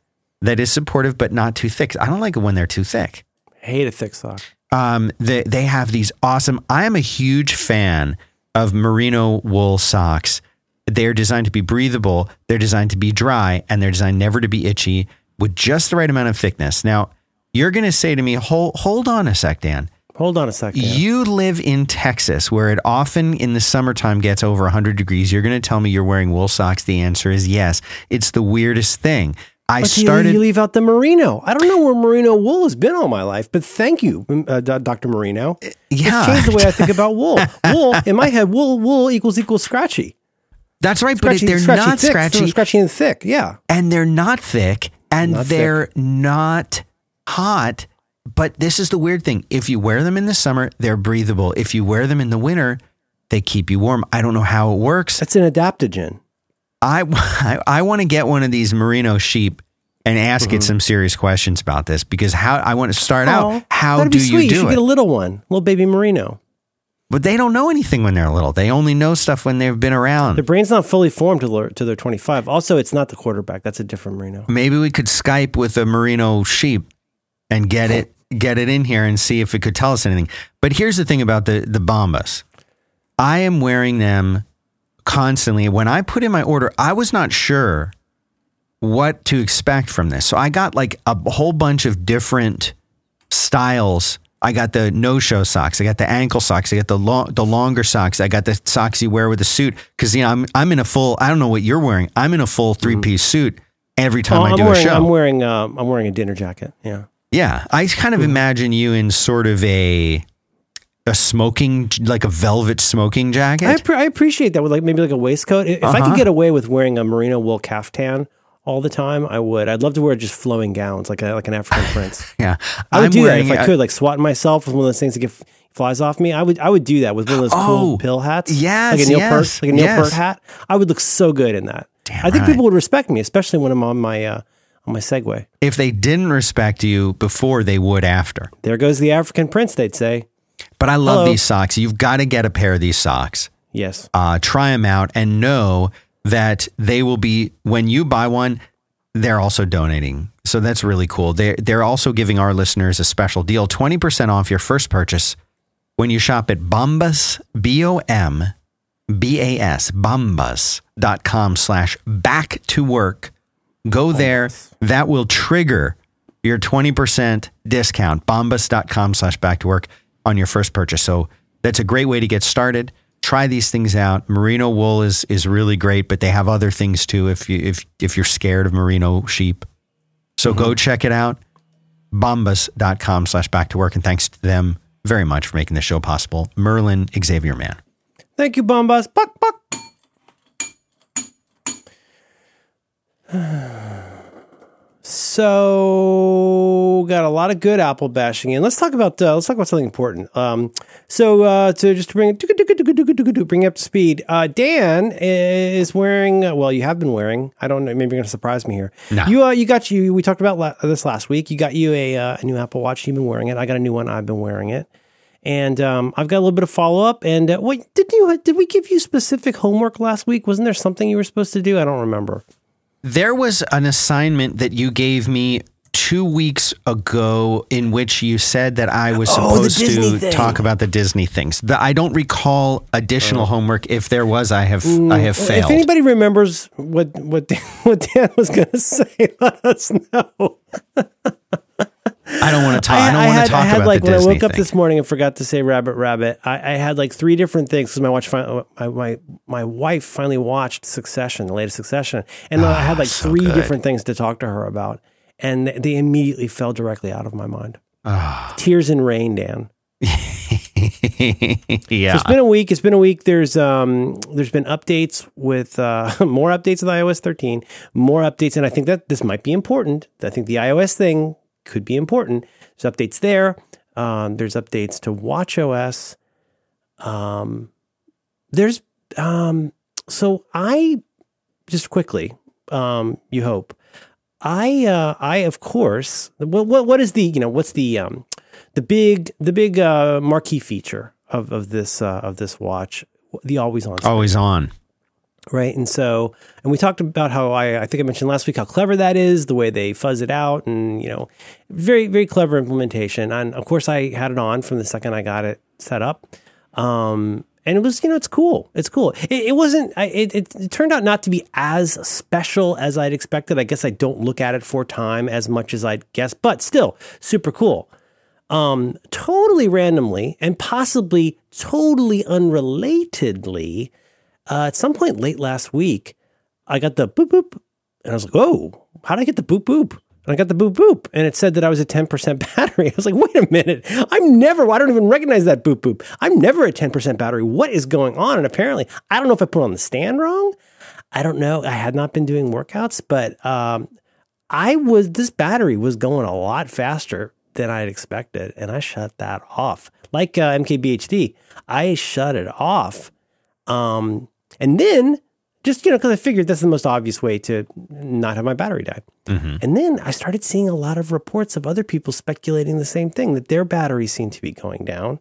that is supportive but not too thick. I don't like it when they're too thick. Hate a thick sock. Um, they, they have these awesome. I am a huge fan of merino wool socks. They're designed to be breathable, they're designed to be dry, and they're designed never to be itchy with just the right amount of thickness. Now, you're going to say to me, hold, hold on a sec, Dan. Hold on a sec. You live in Texas where it often in the summertime gets over 100 degrees. You're going to tell me you're wearing wool socks. The answer is yes. It's the weirdest thing. I But started. You, leave out the merino. I don't know where merino wool has been all my life, but thank you, uh, Dr. Merino. yeah. It's changed the way I think about wool. wool in my head, wool wool equals equals scratchy. That's right, but Scratchy, it, they're scratchy not thick, scratchy. scratchy and thick. Yeah. and they're not thick and Not they're not hot. But this is the weird thing. If you wear them in the summer, they're breathable. If you wear them in the winter, they keep you warm. I don't know how it works. That's an adaptogen. I, I, I want to get one of these merino sheep and ask Mm-hmm. it some serious questions about this because how I want to start Oh, out. How do you sweet. do should it? get a little one, little baby merino. but they don't know anything when they're little. They only know stuff when they've been around. Their brain's not fully formed till they're, till they're 25. Also, it's not the quarterback. That's a different merino. Maybe we could Skype with a merino sheep and get it get it in here and see if it could tell us anything. But here's the thing about the the bombas. I am wearing them constantly. When I put in my order, I was not sure what to expect from this. So I got like a whole bunch of different styles. I got the no-show socks. I got the ankle socks. I got the long, the longer socks. I got the socks you wear with a suit because you know I'm I'm in a full. I don't know what you're wearing. I'm in a full three-piece suit every time Oh, I do wearing, a show. I'm wearing, um, I'm wearing a dinner jacket. Yeah. Yeah, I kind of imagine you in sort of a a smoking, like a velvet smoking jacket. I, I appreciate that with like maybe like a waistcoat. If I Uh-huh. could get away with wearing a merino wool caftan all the time, I would. I'd love to wear just flowing gowns like a, like an African prince. yeah, I would I'm do that if I could, like swatting myself with one of those things that get flies off me. I would I would do that with one of those Oh, cool pill hats. yes, like a Neil yes, Peart, like a Neil yes. Peart hat. I would look so good in that. I think right. people would respect me, especially when I'm on my uh, on my Segway. If they didn't respect you before, they would after. There goes the African prince, they'd say. But I love Hello. these socks. You've got to get a pair of these socks. Yes. Uh, try them out and know that they will be when you buy one. They're also donating, so that's really cool. They they're also giving our listeners a special deal: twenty percent off your first purchase when you shop at Bombas B O M B A S Bombas.com slash back to work. Go there. That will trigger your 20% discount. Bombas.com slash back to work on your first purchase. So that's a great way to get started. Try these things out. Merino wool is is really great, but they have other things too if you if if you're scared of merino sheep. So go mm-hmm. check it out. Bombas.com slash back to work. And thanks to them very much for making the show possible. Merlin Xavier Mann. Thank you, Bombas. Buck, buck. So got a lot of good apple bashing in. Let's talk about uh, let's talk about something important. Um, so uh, to just to bring bring up to speed, uh, Dan is wearing. uh, Well, you have been wearing. I don't know. Maybe you're going to surprise me here. No. You uh, you got you. We talked about la- this last week. You got you a, uh, a new Apple Watch. You've been wearing it. I got a new one. I've been wearing it. And um, I've got a little bit of follow up. And uh, wait, did you did we give you specific homework last week? Wasn't there something you were supposed to do? I don't remember. There was an assignment that you gave me two weeks ago in which you said that I was Oh, supposed to thing. talk about the Disney things. The, I don't recall additional oh. homework. If there was, I have mm, I have failed. If anybody remembers what what Dan, what Dan was going to say, let us know. I don't want to talk. I, don't want to talk I had about like when Disney I woke up this morning and forgot to say rabbit rabbit. I, I had like three different things because my watch fin- my, my my wife finally watched Succession, the latest Succession, and I had like Ah, so three good. different things to talk to her about, and they immediately fell directly out of my mind. Ah. Tears and rain, Dan. yeah, So It's been a week. It's been a week. There's um there's been updates with uh more updates with iOS 13, more updates, and I think that this might be important. I think the iOS thing could be important. There's updates there. Um, there's updates to WatchOS. Um, there's um so I just quickly um you hope I uh I of course what what what is the you know what's the um the big the big uh marquee feature of of this uh of this watch the always on always on. Right? And so, and we talked about how I, I think I mentioned last week how clever that is, the way they fuzz it out, and you know, very very clever implementation. And of course, I had it on from the second I got it set up, um, and it was you know it's cool, it's cool. It, it wasn't. I, it, it it turned out not to be as special as I'd expected. I guess I don't look at it for time as much as I'd guess, but still super cool um, totally randomly and possibly totally unrelatedly, uh, at some point late last week, I got the boop boop, and I was like, "Oh, how did I get the boop boop?" And I got the boop boop, and it said that I was at ten percent battery. I was like, "Wait a minute! I'm never. I don't even recognize that boop boop. I'm never at ten percent battery. What is going on?" And apparently, I don't know if I put on the stand wrong. I don't know. I had not been doing workouts, but um, I was this battery was going a lot faster than I'd expected, and I shut that off. Like uh, MKBHD, I shut it off, um, and then just you know because I figured that's the most obvious way to not have my battery die. Mm-hmm. And then I started seeing a lot of reports of other people speculating the same thing that their batteries seem to be going down.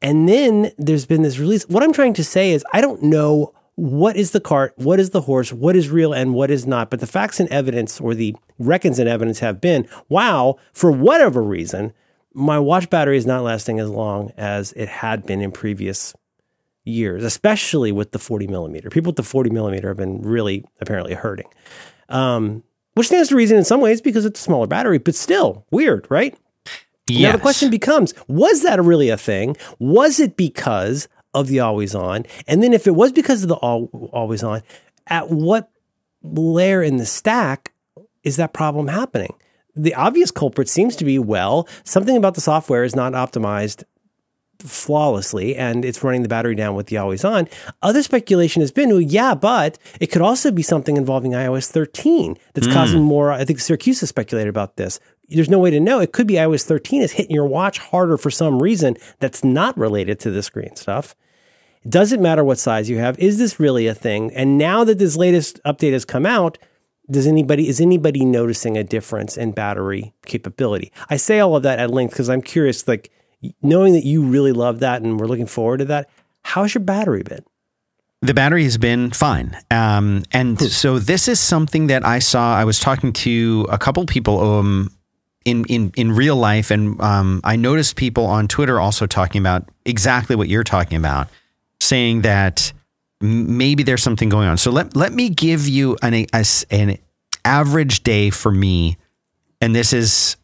And then there's been this release. What I'm trying to say is, I don't know what is the cart, what is the horse, what is real and what is not. But the facts and evidence, or the reckons and evidence, have been wow, for whatever reason, my watch battery is not lasting as long as it had been in previous years, especially with the 40 millimeter. People with the 40 millimeter have been really apparently hurting, um, which stands to reason in some ways because it's a smaller battery, but still weird, right? Yes. Now the question becomes: Was that really a thing? Was it because of the always on? And then, if it was because of the al- always on, at what layer in the stack is that problem happening? The obvious culprit seems to be well, something about the software is not optimized flawlessly and it's running the battery down with the always on. Other speculation has been, well, yeah, but it could also be something involving iOS 13 that's hmm. causing more. I think Siracusa has speculated about this. There's no way to know. It could be iOS 13 is hitting your watch harder for some reason that's not related to the screen stuff. It doesn't matter what size you have. Is this really a thing? And now that this latest update has come out, does anybody is anybody noticing a difference in battery capability? I say all of that at length because I'm curious, like knowing that you really love that and we're looking forward to that. How's your battery been? The battery has been fine. Um, and so this is something that I saw. I was talking to a couple people um, in, in, in real life, and um, I noticed people on Twitter also talking about exactly what you're talking about, saying that maybe there's something going on. So let, let me give you an, a, an average day for me. And this is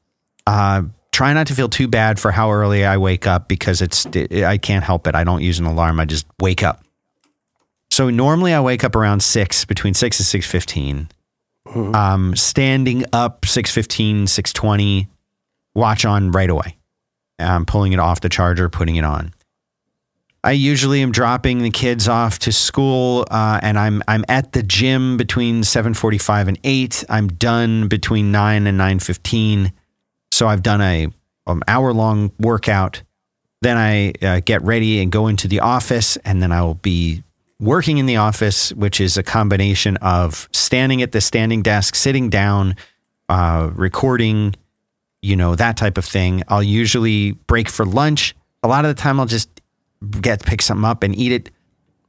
uh, try not to feel too bad for how early I wake up because it's I can't help it. I don't use an alarm. I just wake up. So normally I wake up around six, between six and six fifteen. Mm-hmm. Um, standing up six fifteen, six twenty, watch on right away. I'm pulling it off the charger, putting it on. I usually am dropping the kids off to school, uh, and I'm I'm at the gym between seven forty five and eight. I'm done between nine and nine fifteen. So I've done a um, hour long workout. Then I uh, get ready and go into the office, and then I will be working in the office, which is a combination of standing at the standing desk, sitting down, uh, recording, you know, that type of thing. I'll usually break for lunch. A lot of the time, I'll just get pick something up and eat it.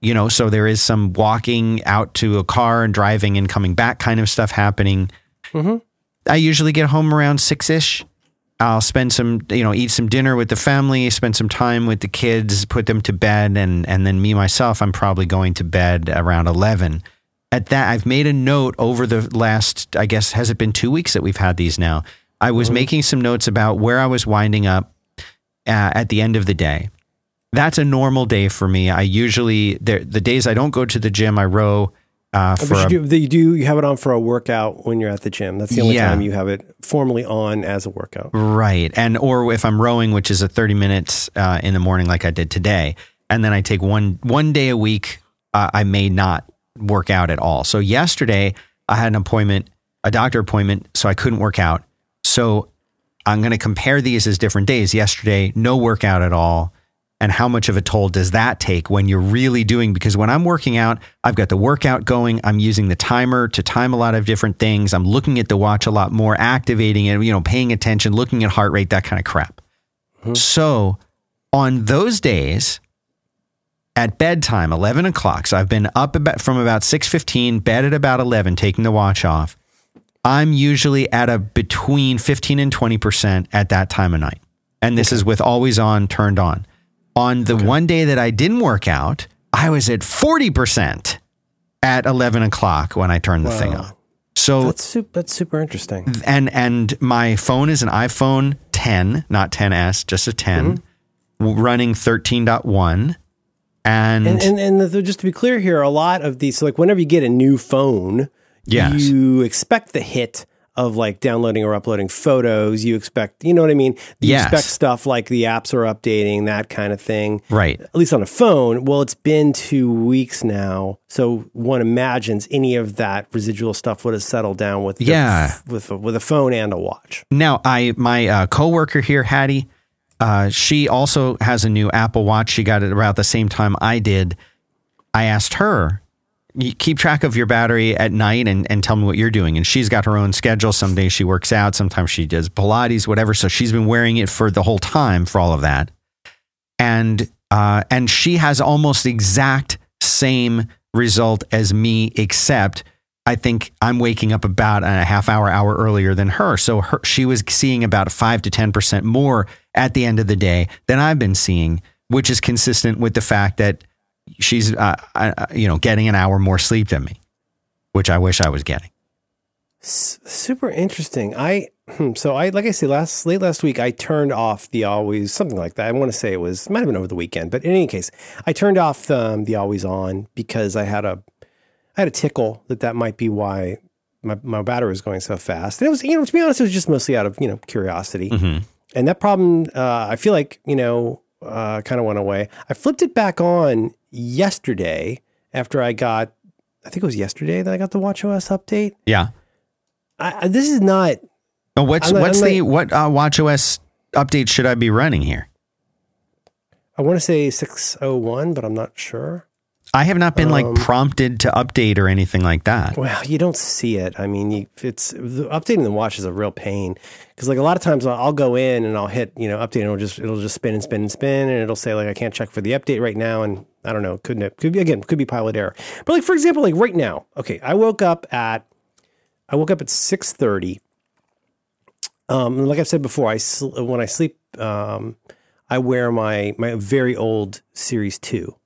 You know, so there is some walking out to a car and driving and coming back kind of stuff happening. Mm-hmm. I usually get home around six ish. I'll spend some, you know, eat some dinner with the family, spend some time with the kids, put them to bed, and and then me myself, I'm probably going to bed around eleven. At that, I've made a note over the last, I guess, has it been two weeks that we've had these now? I was mm-hmm. making some notes about where I was winding up uh, at the end of the day. That's a normal day for me. I usually the days I don't go to the gym, I row uh, for a, you, do, you do you have it on for a workout when you're at the gym. That's the only yeah. time you have it formally on as a workout, right? And or if I'm rowing, which is a 30 minutes uh, in the morning, like I did today, and then I take one one day a week. Uh, I may not work out at all. So yesterday I had an appointment, a doctor appointment, so I couldn't work out. So I'm going to compare these as different days. Yesterday, no workout at all and how much of a toll does that take when you're really doing because when I'm working out, I've got the workout going, I'm using the timer to time a lot of different things. I'm looking at the watch a lot more, activating it, you know, paying attention, looking at heart rate, that kind of crap. Mm-hmm. So, on those days at bedtime, 11 o'clock, so I've been up about, from about 6:15, bed at about 11, taking the watch off. I'm usually at a between 15 and 20% at that time of night. And this okay. is with always on, turned on. On the okay. one day that I didn't work out, I was at 40% at 11 o'clock when I turned the wow. thing on. So that's super, that's super interesting. And and my phone is an iPhone 10, not 10s, just a 10, mm-hmm. running 13.1. And and, and, and the, just to be clear here, a lot of these, so like whenever you get a new phone, yes. you expect the hit of like downloading or uploading photos. You expect, you know what I mean? You yes. expect stuff like the apps are updating, that kind of thing. Right. At least on a phone. Well, it's been two weeks now. So one imagines any of that residual stuff would have settled down with, yeah. The, with, a, with a phone and a watch. Now, I, my uh, coworker here, Hattie, uh, she also has a new Apple Watch. She got it about the same time I did. I asked her, you keep track of your battery at night and, and tell me what you're doing. And she's got her own schedule. Some days she works out, sometimes she does Pilates, whatever. So she's been wearing it for the whole time for all of that. And uh, and she has almost exact same result as me, except I think I'm waking up about a half hour, hour earlier than her. So her, she was seeing about five to 10% more at the end of the day than I've been seeing, which is consistent with the fact that she's uh, uh, you know getting an hour more sleep than me, which I wish I was getting. S- super interesting. I hmm, so I like I said last late last week I turned off the always something like that. I want to say it was might have been over the weekend, but in any case, I turned off um, the always on because I had a I had a tickle that that might be why my my battery was going so fast. And it was you know to be honest, it was just mostly out of you know curiosity. Mm-hmm. And that problem, uh, I feel like you know, uh, kind of went away. I flipped it back on yesterday after I got, I think it was yesterday that I got the WatchOS update. Yeah. I, this is not. Oh, what's not, what's the what uh, WatchOS update should I be running here? I want to say 601, but I'm not sure. I have not been um, like prompted to update or anything like that. Well, you don't see it. I mean, you, it's the, updating the watch is a real pain because like a lot of times I'll go in and I'll hit you know update and it'll just it'll just spin and spin and spin and it'll say like I can't check for the update right now and I don't know couldn't it could be again could be pilot error. But like for example, like right now, okay, I woke up at I woke up at six thirty. Um, like I've said before, I sl- when I sleep, um, I wear my my very old Series Two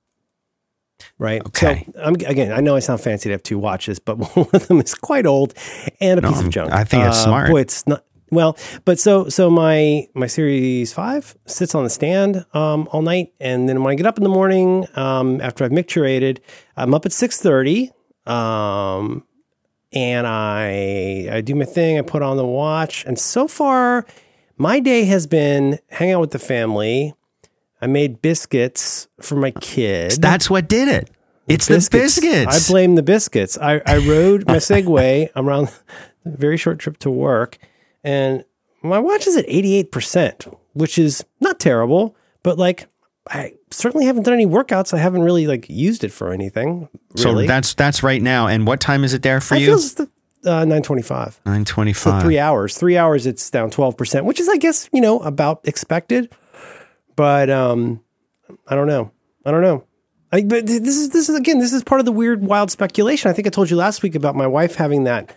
right? Okay. So I'm, again, I know I sound fancy to have two watches, but one of them is quite old and a no, piece of junk. I think it's uh, smart. Boy, it's not. Well, but so so my my Series Five sits on the stand um, all night, and then when I get up in the morning um, after I've micturated, I'm up at six thirty, um, and I I do my thing. I put on the watch, and so far, my day has been hang out with the family, I made biscuits for my kid. That's what did it. It's biscuits. the biscuits. I blame the biscuits. I, I rode my Segway I'm around a very short trip to work, and my watch is at 88%, which is not terrible, but like I certainly haven't done any workouts. I haven't really like used it for anything. Really. So that's that's right now. And what time is it there for I you? Uh, 925. 925. So three hours. Three hours, it's down 12%, which is, I guess, you know, about expected. But um, I don't know. I don't know. I, but this is this is again this is part of the weird wild speculation. I think I told you last week about my wife having that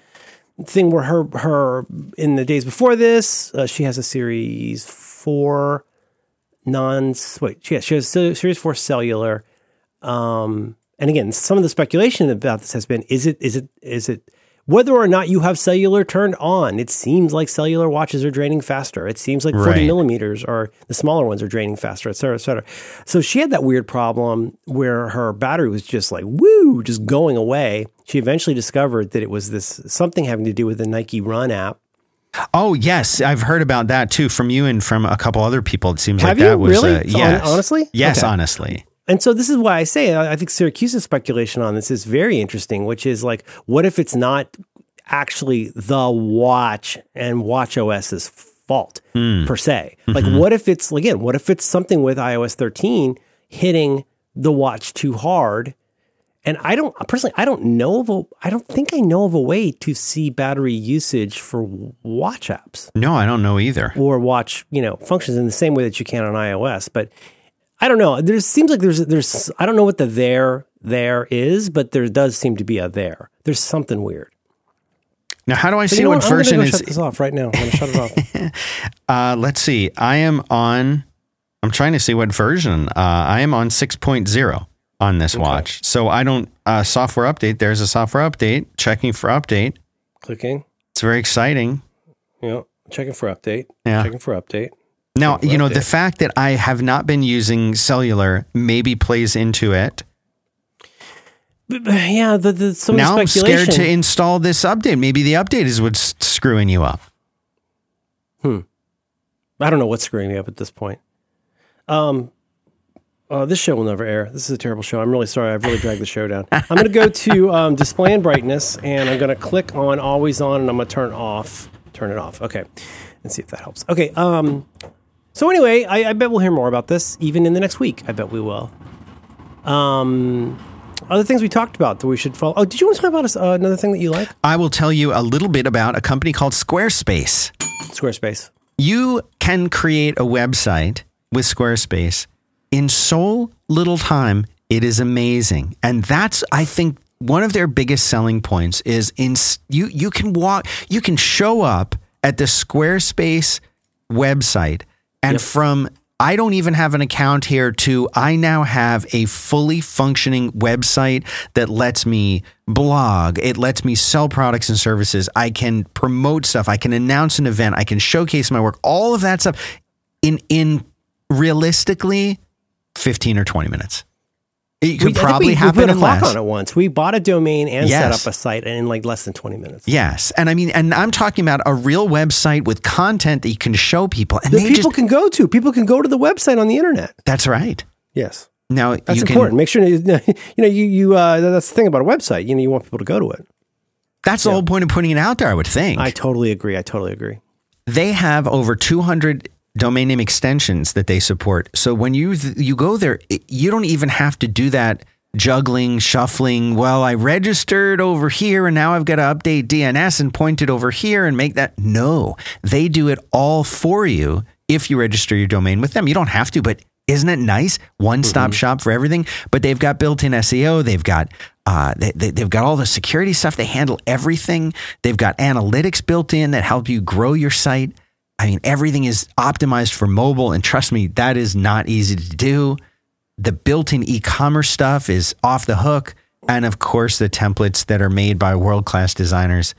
thing where her her in the days before this uh, she has a series four non wait yeah she has a series four cellular um and again some of the speculation about this has been is it is it is it whether or not you have cellular turned on, it seems like cellular watches are draining faster. It seems like 40 right. millimeters or the smaller ones are draining faster, et cetera, et cetera. So she had that weird problem where her battery was just like, woo, just going away. She eventually discovered that it was this something having to do with the Nike Run app. Oh yes, I've heard about that too from you and from a couple other people. It seems Have like you? that was really? uh, yes, honestly, yes, okay. honestly. And so this is why I say I think Siracusa's speculation on this is very interesting, which is like, what if it's not actually the watch and watch OS's fault mm. per se? Like, mm-hmm. what if it's again, what if it's something with iOS 13 hitting the watch too hard? And I don't personally, I don't know of a, I don't think I know of a way to see battery usage for watch apps. No, I don't know either. Or watch, you know, functions in the same way that you can on iOS. But I don't know. There seems like there's there's I don't know what the there there is, but there does seem to be a there. There's something weird. Now, how do I see what, what version is? Shut this off right now. I'm going to shut it off. uh, let's see. I am on. I'm trying to see what version. Uh, I am on 6.0 on this okay. watch. So I don't uh, software update. There's a software update. Checking for update. Clicking. It's very exciting. Yeah. Checking for update. Yeah. Checking for update. Now, you know, the fact that I have not been using cellular maybe plays into it. Yeah, the, the some now I'm scared to install this update. Maybe the update is what's screwing you up. Hmm. I don't know what's screwing me up at this point. Um, uh, this show will never air. This is a terrible show. I'm really sorry. I've really dragged the show down. I'm going to go to um, display and brightness, and I'm going to click on always on, and I'm going to turn off. Turn it off. Okay, and see if that helps. Okay. Um, so anyway, I, I, bet we'll hear more about this even in the next week. I bet we will. Um, other things we talked about that we should follow. Oh, did you want to talk about uh, another thing that you like? I will tell you a little bit about a company called Squarespace. Squarespace. You can create a website with Squarespace in so little time. It is amazing, and that's I think one of their biggest selling points is in you. You can walk. You can show up at the Squarespace website and yep. from I don't even have an account here to I now have a fully functioning website that lets me blog. It lets me sell products and services. I can promote stuff. I can announce an event. I can showcase my work. All of that stuff in in realistically 15 or 20 minutes. It could we, probably we, happen we put a clock on it once. We bought a domain and yes. set up a site in like less than 20 minutes. Yes. And I mean, and I'm talking about a real website with content that you can show people. And that people just, can go to. People can go to the website on the internet. That's right. Yes. Now that's important. Can, Make sure you know you you uh, that's the thing about a website. You know you want people to go to it. That's yeah. the whole point of putting it out there. I would think. I totally agree. I totally agree. They have over 200 domain name extensions that they support. So when you you go there, you don't even have to do that juggling, shuffling. Well, I registered over here and now I've got to update DNS and point it over here and make that. No, they do it all for you if you register your domain with them. You don't have to, but isn't it nice? One stop mm-hmm. shop for everything. But they've got built in SEO. They've got uh, they, they, have got all the security stuff. They handle everything. They've got analytics built in that help you grow your site. I mean, everything is optimized for mobile. And trust me, that is not easy to do. The built in e commerce stuff is off the hook. And of course, the templates that are made by world class designers.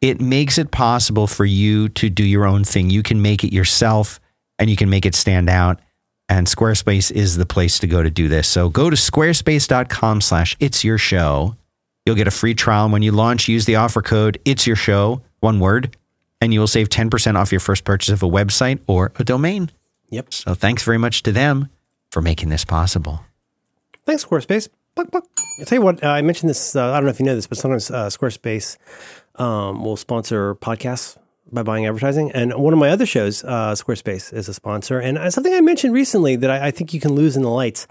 It makes it possible for you to do your own thing. You can make it yourself and you can make it stand out. And Squarespace is the place to go to do this. So go to squarespace.com slash it's your show. You'll get a free trial. And when you launch, use the offer code it's your show, one word, and you will save 10% off your first purchase of a website or a domain. Yep. So thanks very much to them for making this possible. Thanks, Squarespace. Buck, buck. I'll tell you what, uh, I mentioned this, uh, I don't know if you know this, but sometimes uh, Squarespace um, will sponsor podcasts by buying advertising. And one of my other shows, uh, Squarespace, is a sponsor. And uh, something I mentioned recently that I, I think you can lose in the lights.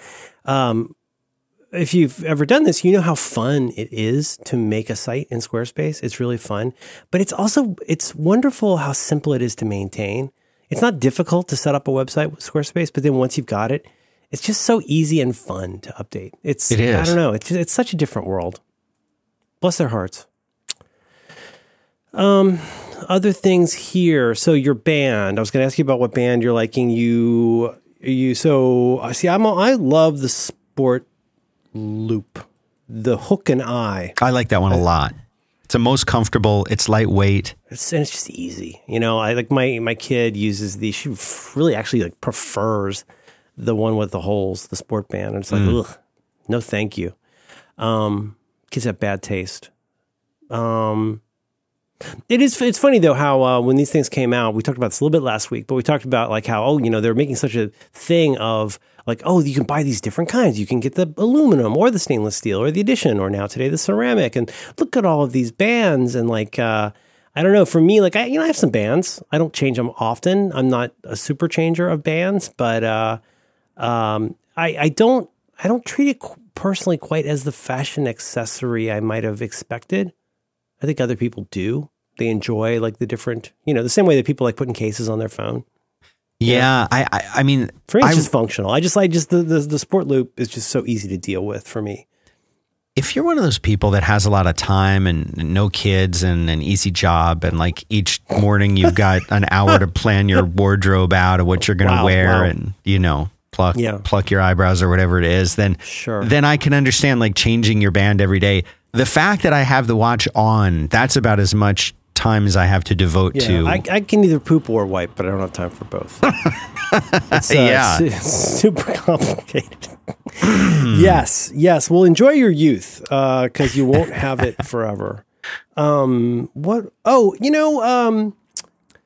Um, if you've ever done this, you know how fun it is to make a site in Squarespace. It's really fun, but it's also it's wonderful how simple it is to maintain. It's not difficult to set up a website with Squarespace, but then once you've got it, it's just so easy and fun to update. It's it is. I don't know. It's it's such a different world. Bless their hearts. Um, other things here. So your band. I was going to ask you about what band you're liking. You you so I see. I'm I love the sport loop, the hook and eye. I like that one a lot. It's the most comfortable. It's lightweight. It's and it's just easy. You know, I like my my kid uses the. She really actually like prefers the one with the holes, the sport band. And it's like, mm. ugh, no, thank you. Um, kids have bad taste. Um, it is. It's funny though how uh, when these things came out, we talked about this a little bit last week, but we talked about like how oh you know they're making such a thing of like oh you can buy these different kinds. You can get the aluminum or the stainless steel or the edition or now today the ceramic and look at all of these bands and like uh, I don't know for me like I you know I have some bands. I don't change them often. I'm not a super changer of bands, but uh, um, I I don't I don't treat it personally quite as the fashion accessory I might have expected. I think other people do. They enjoy like the different, you know, the same way that people like putting cases on their phone. Yeah, I, I, I mean, for me, it's I, just functional. I just like just the, the the sport loop is just so easy to deal with for me. If you're one of those people that has a lot of time and no kids and an easy job, and like each morning you've got an hour to plan your wardrobe out of what you're going to wow, wear, wow. and you know, pluck yeah. pluck your eyebrows or whatever it is, then sure. then I can understand like changing your band every day the fact that I have the watch on, that's about as much time as I have to devote yeah, to. I, I, can either poop or wipe, but I don't have time for both. it's, uh, yeah, it's, super complicated. yes, yes. Well, enjoy your youth because uh, you won't have it forever. Um, what? Oh, you know, um,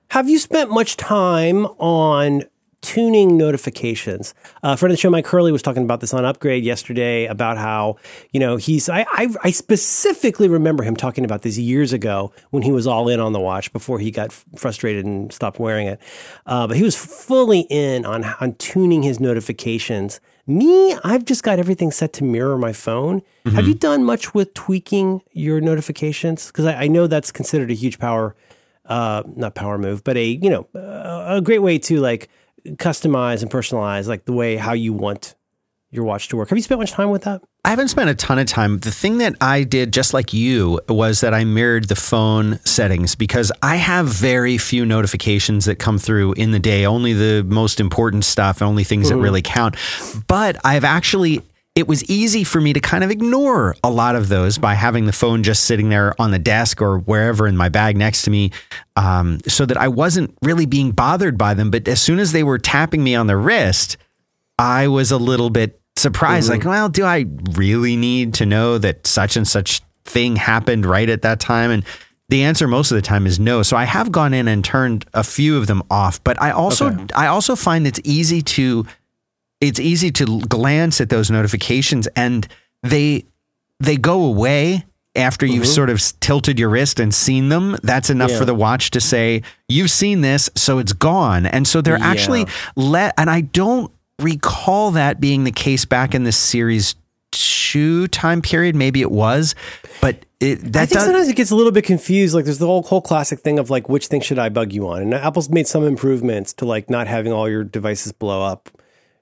have you spent much time on tuning notifications. Uh, a friend of the show, Mike Hurley, was talking about this on Upgrade yesterday about how, you know, he's, I, I, I, specifically remember him talking about this years ago when he was all in on the watch before he got frustrated and stopped wearing it. Uh, but he was fully in on, on tuning his notifications. Me, I've just got everything set to mirror my phone. Mm-hmm. Have you done much with tweaking your notifications? Because I, I know that's considered a huge power, uh, not power move, but a, you know, a great way to like, customize and personalize like the way how you want your watch to work. Have you spent much time with that? I haven't spent a ton of time. The thing that I did, just like you, was that I mirrored the phone settings because I have very few notifications that come through in the day, only the most important stuff, only things mm-hmm. that really count. But I've actually it was easy for me to kind of ignore a lot of those by having the phone just sitting there on the desk or wherever in my bag next to me um, so that I wasn't really being bothered by them. But as soon as they were tapping me on the wrist, I was a little bit surprised mm-hmm. like, well, do I really need to know that such and such thing happened right at that time? And the answer most of the time is no. So I have gone in and turned a few of them off, but I also okay. I also find it's easy to it's easy to glance at those notifications and they they go away after you've mm-hmm. sort of tilted your wrist and seen them, that's enough yeah. for the watch to say, you've seen this, so it's gone. And so they're yeah. actually let, and I don't recall that being the case back in the series two time period. Maybe it was, but it, that I think does, sometimes it gets a little bit confused. Like there's the whole whole classic thing of like which thing should I bug you on? And Apple's made some improvements to like not having all your devices blow up.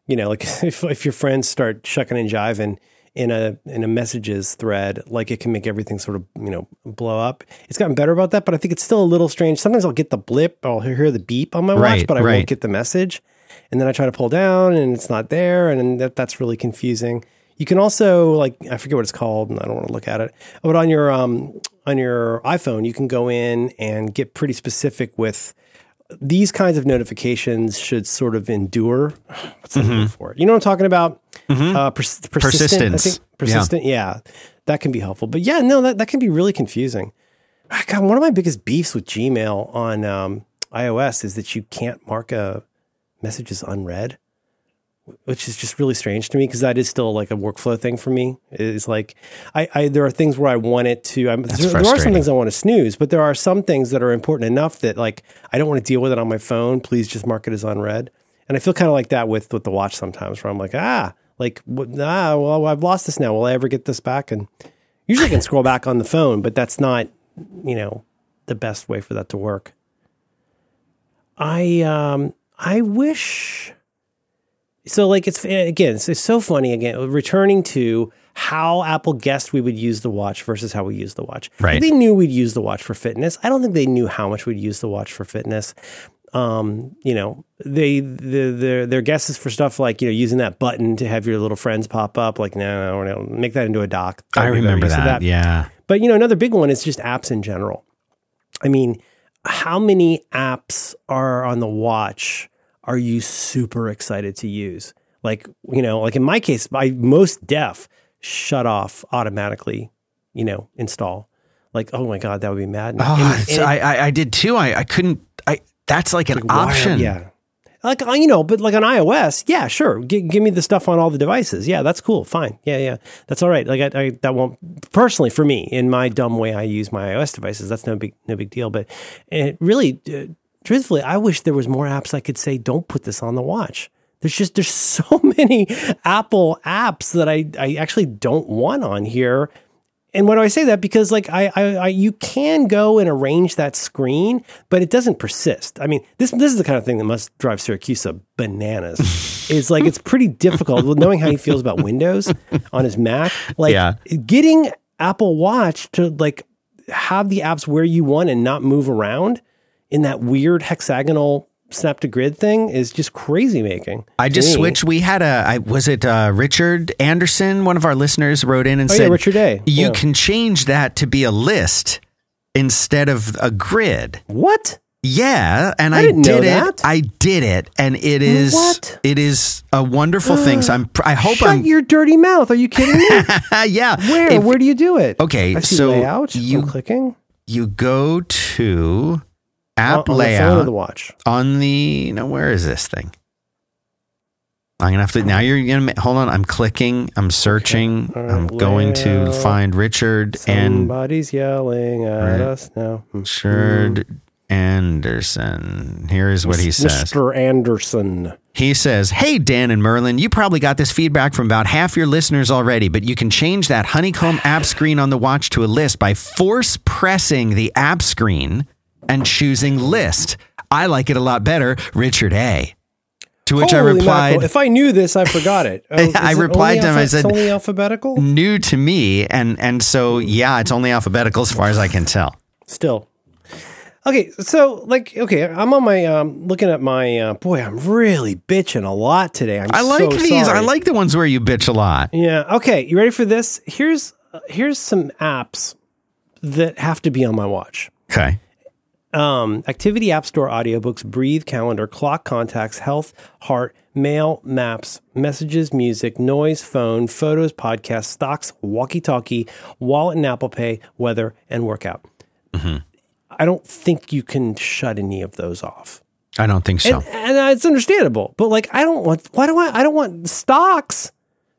You know, like if if your friends start shucking and jiving in a in a messages thread, like it can make everything sort of you know blow up. It's gotten better about that, but I think it's still a little strange. Sometimes I'll get the blip, I'll hear the beep on my right, watch, but I right. won't get the message. And then I try to pull down, and it's not there, and that, that's really confusing. You can also like I forget what it's called, and I don't want to look at it. But on your um, on your iPhone, you can go in and get pretty specific with these kinds of notifications. Should sort of endure. What's the mm-hmm. for it? You know what I'm talking about? Mm-hmm. Uh, pers- persistent. I think persistent. Yeah. yeah, that can be helpful. But yeah, no, that that can be really confusing. Ah, God, one of my biggest beefs with Gmail on um, iOS is that you can't mark a message as unread which is just really strange to me because that is still like a workflow thing for me. It's like I, I there are things where I want it to. I'm, there, there, are some things I want to snooze, but there are some things that are important enough that like I don't want to deal with it on my phone. Please just mark it as unread. And I feel kind of like that with with the watch sometimes, where I'm like, ah, like ah, well, I've lost this now. Will I ever get this back? And usually I can scroll back on the phone, but that's not you know the best way for that to work. I um I wish so like it's again it's, it's so funny again returning to how Apple guessed we would use the watch versus how we use the watch. Right. they knew we'd use the watch for fitness. I don't think they knew how much we'd use the watch for fitness. Um, you know, they the, their their guesses for stuff like you know using that button to have your little friends pop up. Like no, no, no make that into a dock. I remember that, that. Yeah. But you know, another big one is just apps in general. I mean, how many apps are on the watch? Are you super excited to use? Like, you know, like in my case, my most deaf shut off automatically, you know, install. Like, oh my God, that would be mad. Oh, and, and I, I, I, did too. I, I couldn't, I, that's like an like, option. yeah. Like, uh, you know, but like on iOS, yeah, sure. G- give me the stuff on all the devices. Yeah, that's cool. Fine. Yeah, yeah. That's all right. Like, I, I, that won't, personally for me, in my dumb way I use my iOS devices, that's no big, no big deal. But it really, uh, truthfully, I wish there was more apps I could say, don't put this on the watch. There's just, there's so many Apple apps that I, I actually don't want on here. And why do I say that? Because like I, I, I, you can go and arrange that screen, but it doesn't persist. I mean, this this is the kind of thing that must drive Siracusa bananas. it's like it's pretty difficult knowing how he feels about Windows on his Mac. Like yeah. getting Apple Watch to like have the apps where you want and not move around in that weird hexagonal snap to grid thing is just crazy making. I just me. switched. We had a, I, was it uh, Richard Anderson? One of our listeners wrote in and oh, said, yeah, Richard. You yeah. can change that to be a list instead of a grid. What? Yeah, and I, I did it. I did it, and it is what? it is a wonderful thing. So I'm. I hope Shut I'm. your dirty mouth. Are you kidding me? yeah. Where? If, Where do you do it? Okay, so layout. You I'm clicking. You go to app on, layout the, the watch on the now where is this thing i'm gonna have to now you're gonna hold on i'm clicking i'm searching okay. right, i'm going to find richard somebody's and somebody's yelling at right. us now hmm. richard mm. anderson here's what he says mr anderson he says, Hey, Dan and Merlin, you probably got this feedback from about half your listeners already, but you can change that honeycomb app screen on the watch to a list by force pressing the app screen and choosing list. I like it a lot better, Richard A. To which Holy I replied, mackerel. "If I knew this, I forgot it." Oh, I replied to him. I said, "Only alphabetical." New to me, and and so yeah, it's only alphabetical as far as I can tell. Still, okay. So like, okay, I'm on my um, looking at my uh, boy. I'm really bitching a lot today. I'm i like so these. Sorry. I like the ones where you bitch a lot. Yeah. Okay. You ready for this? Here's uh, here's some apps that have to be on my watch. Okay um, Activity App Store audiobooks, Breathe, Calendar, Clock Contacts, Health, Heart, Mail, Maps, Messages, Music, Noise, Phone, Photos, Podcasts, Stocks, Walkie Talkie, Wallet and Apple Pay, Weather, and Workout. Mm-hmm. I don't think you can shut any of those off. I don't think so. And, and, it's understandable, but like, I don't want, why do I, I don't want stocks.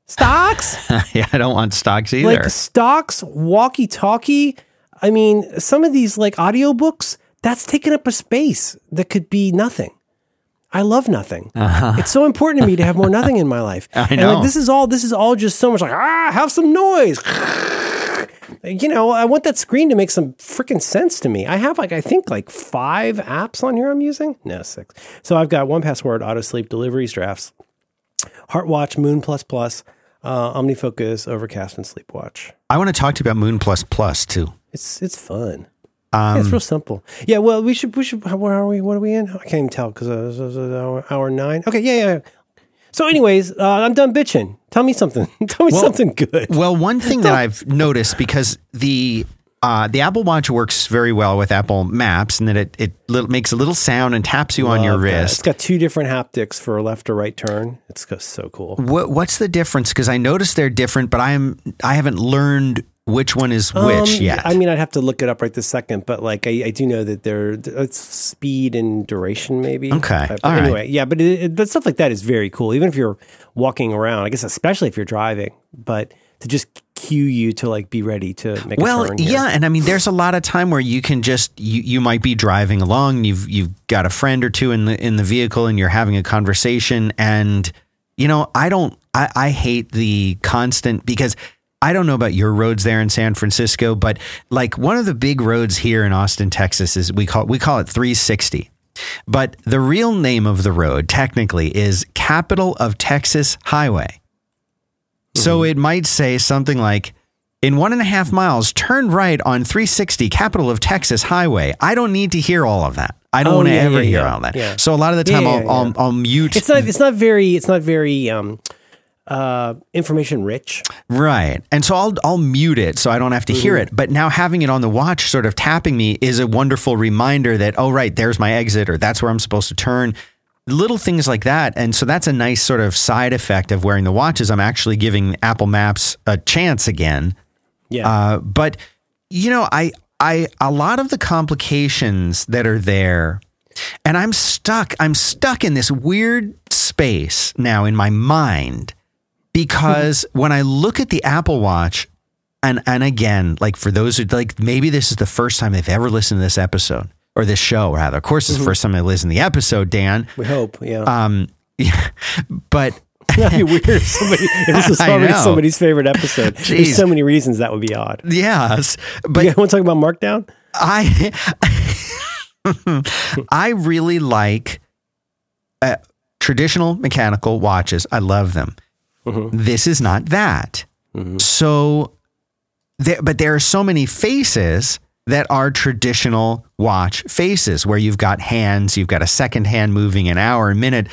Stocks? yeah, I don't want stocks either. Like stocks, walkie talkie. I mean, some of these like audiobooks, that's taking up a space that could be nothing. I love nothing. Uh-huh. It's so important to me to have more nothing in my life. I know. And like this is all this is all just so much like ah, have some noise. you know, I want that screen to make some freaking sense to me. I have like I think like five apps on here I'm using. No, six. So I've got 1Password, auto sleep, deliveries, drafts, Heartwatch, Moon Plus Plus, uh, OmniFocus, Overcast, and Sleepwatch. I want to talk to you about Moon Plus Plus too. It's it's fun. Um, yeah, it's real simple. Yeah. Well, we should we should. Where are we? What are we in? I can't even tell because uh, hour, hour nine. Okay. Yeah. Yeah. So, anyways, uh, I'm done bitching. Tell me something. Tell me well, something good. Well, one thing that I've noticed because the uh, the Apple Watch works very well with Apple Maps, and that it it little, makes a little sound and taps you Love on your wrist. It's got two different haptics for a left or right turn. It's so cool. What what's the difference? Because I noticed they're different, but I'm I haven't learned which one is which um, yet? I mean, I'd have to look it up right this second, but like I, I do know that they're it's speed and duration, maybe. Okay. But anyway, right. yeah, but it, it, but stuff like that is very cool. Even if you're walking around, I guess especially if you're driving, but to just cue you to like be ready to make well yeah and i mean there's a lot of time where you can just you, you might be driving along you've you've got a friend or two in the in the vehicle and you're having a conversation and you know i don't i i hate the constant because I don't know about your roads there in San Francisco, but like one of the big roads here in Austin, Texas is we call we call it 360. But the real name of the road technically is Capital of Texas Highway. Mm-hmm. So it might say something like in one and a half miles, turn right on 360 Capital of Texas Highway. I don't need to hear all of that. I don't oh, want to yeah, ever yeah, hear yeah. all that. So a lot of the time, I'll, I'll, I'll, mute. It's not. It's not very. It's not very. Um, uh, information rich. Right. And so I'll I'll mute it so I don't have to mm-hmm. hear it. But now having it on the watch sort of tapping me is a wonderful reminder that oh right, there's my exit or that's where I'm supposed to turn. Little things like that. And so that's a nice sort of side effect of wearing the watches. I'm actually giving Apple Maps a chance again. Yeah. Uh, but you know, I I a lot of the complications that are there and I'm stuck. I'm stuck in this weird space now in my mind because when I look at the Apple Watch, and and again, like for those who like maybe this is the first time they've ever listened to this episode or this show, rather. Of course, it's mm-hmm. the first time they listen to the episode, Dan. We hope, yeah. Um, yeah, but That'd be weird if, somebody, if this was somebody, somebody's favorite episode. Jeez. There's so many reasons that would be odd. Yes, but you want to talk about Markdown? I I really like uh, traditional mechanical watches. I love them. Mm-hmm. This is not that. Mm-hmm. So, there, but there are so many faces that are traditional watch faces where you've got hands, you've got a second hand moving an hour, a minute.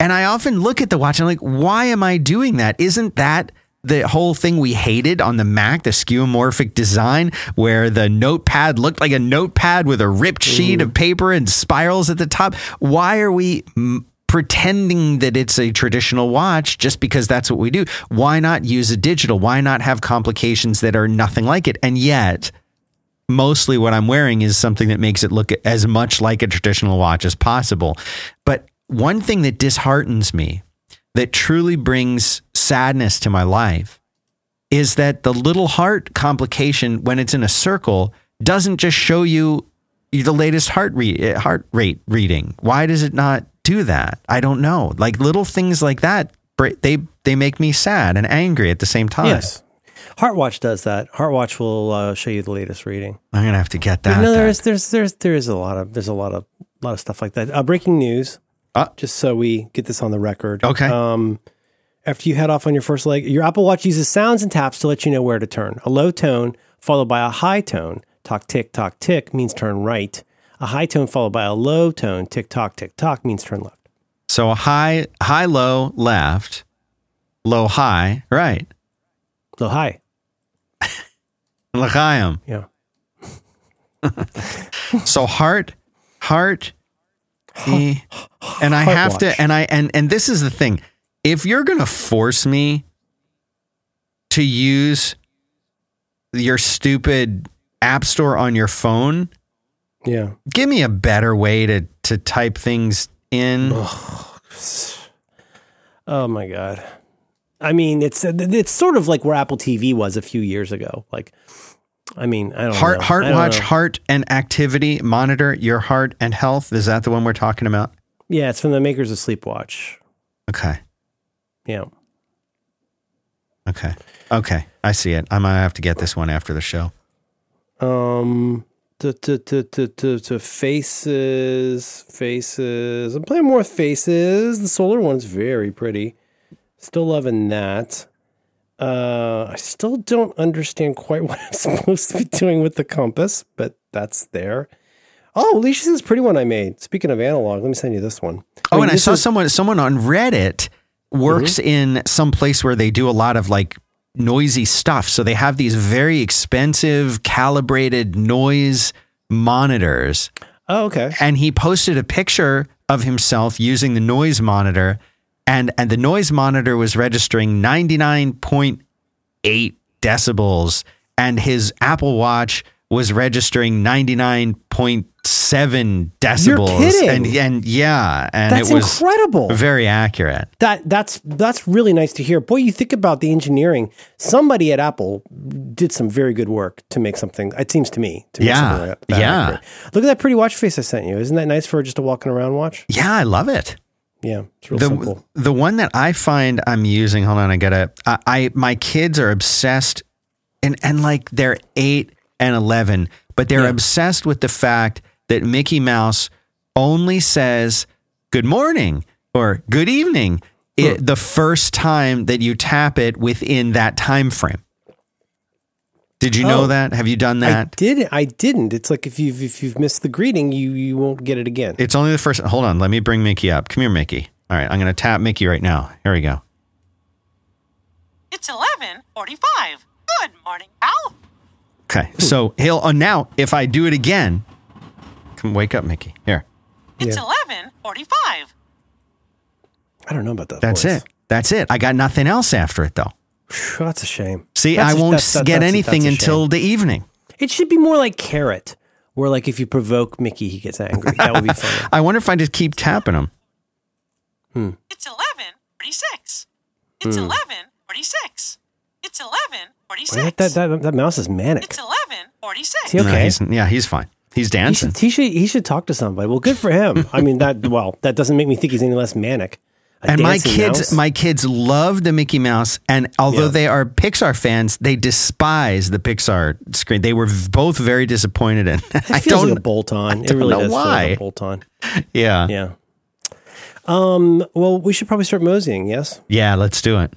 And I often look at the watch and I'm like, why am I doing that? Isn't that the whole thing we hated on the Mac, the skeuomorphic design, where the notepad looked like a notepad with a ripped sheet mm. of paper and spirals at the top? Why are we pretending that it's a traditional watch just because that's what we do. Why not use a digital? Why not have complications that are nothing like it? And yet, mostly what I'm wearing is something that makes it look as much like a traditional watch as possible. But one thing that disheartens me, that truly brings sadness to my life, is that the little heart complication, when it's in a circle, doesn't just show you the latest heart re- heart rate reading. Why does it not do that? I don't know. Like little things like that, they they make me sad and angry at the same time. Yes. Heartwatch does that. Heartwatch will uh, show you the latest reading. I'm gonna have to get that. no, there's there's there's there is a lot of there's a lot of lot of stuff like that. Uh, breaking news. Uh, just so we get this on the record. Okay. Um, after you head off on your first leg, your Apple Watch uses sounds and taps to let you know where to turn. A low tone followed by a high tone, talk tick tock tick, means turn right. A high tone followed by a low tone, tick tock, tick tock, means turn left. So a high, high, low, left, low, high, right. Low, high. L'chaim. Yeah. so heart, heart, and I have watch. to, and I, and, and this is the thing. If you're going to force me to use your stupid app store on your phone, yeah. Give me a better way to to type things in. Oh my god. I mean, it's it's sort of like where Apple TV was a few years ago. Like, I mean, I don't heart know. heart don't watch know. heart and activity monitor your heart and health. Is that the one we're talking about? Yeah, it's from the makers of Sleepwatch. Okay. Yeah. Okay. Okay. I see it. I might have to get this one after the show. Um. To to to to to, to faces faces. I'm playing more faces. The solar one's very pretty. Still loving that. Uh, I still don't understand quite what I'm supposed to be doing with the compass, but that's there. Oh, Alicia's this pretty one I made. Speaking of analog, let me send you this one. Oh, mean, and I saw is- someone someone on Reddit works in some place where they do a lot of like noisy stuff. So they have these very expensive calibrated noise monitors. Oh, okay. And he posted a picture of himself using the noise monitor and and the noise monitor was registering 99.8 decibels and his Apple Watch was registering 99.7 decibels kidding. and and yeah and That's it was incredible. very accurate That that's that's really nice to hear. Boy, you think about the engineering. Somebody at Apple did some very good work to make something. It seems to me. To Yeah, like that yeah. accurate. Look at that pretty watch face I sent you. Isn't that nice for just a walking around watch? yeah i love it Yeah, it's real the simple. the one that I find I'm using. Hold on, I gotta. I, I my kids are obsessed, and and like they're eight and eleven, but they're Yeah. obsessed with the fact that Mickey Mouse only says "Good morning" or "Good evening" it, the first time that you tap it within that time frame. Did you know Oh. that? Have you done that? I that? did. I didn't. It's like if you've if you've missed the greeting, you you won't get it again. It's only the first. Hold on, let me bring Mickey up. Come here, Mickey. All right, I'm gonna tap Mickey right now. Here we go. It's 11:45. Good morning, pal. Okay. So he'll uh, now if I do it again, come wake up, Mickey. Here. It's Yeah. 11:45. I don't know about that. That's voice. it. That's it. I got nothing else after it though. Phew, That's a shame. See, That's I a- won't that's- that- get that's anything that's until the evening. It should be more like Carrot, where like if you provoke Mickey, he gets angry. That would be funny. I wonder if I just keep tapping him. Hmm. It's 11:46. It's 11:46. It's 11:46. That, that, that, that mouse is manic. It's 11:46. Is he okay? No, he's, yeah, he's fine. He's He dancing. should, he should he should talk to somebody. Well, good for him. I mean that well, that doesn't make me think he's any less manic. A and my kids, mouse? my kids love the Mickey Mouse, and although Yeah. they are Pixar fans, they despise the Pixar screen. They were both very disappointed in. it I feels don't. like a bolt on. It don't really know does feel like why. a bolt on. yeah. Yeah. Um. Well, we should probably start moseying. Yes. Yeah. Let's do it.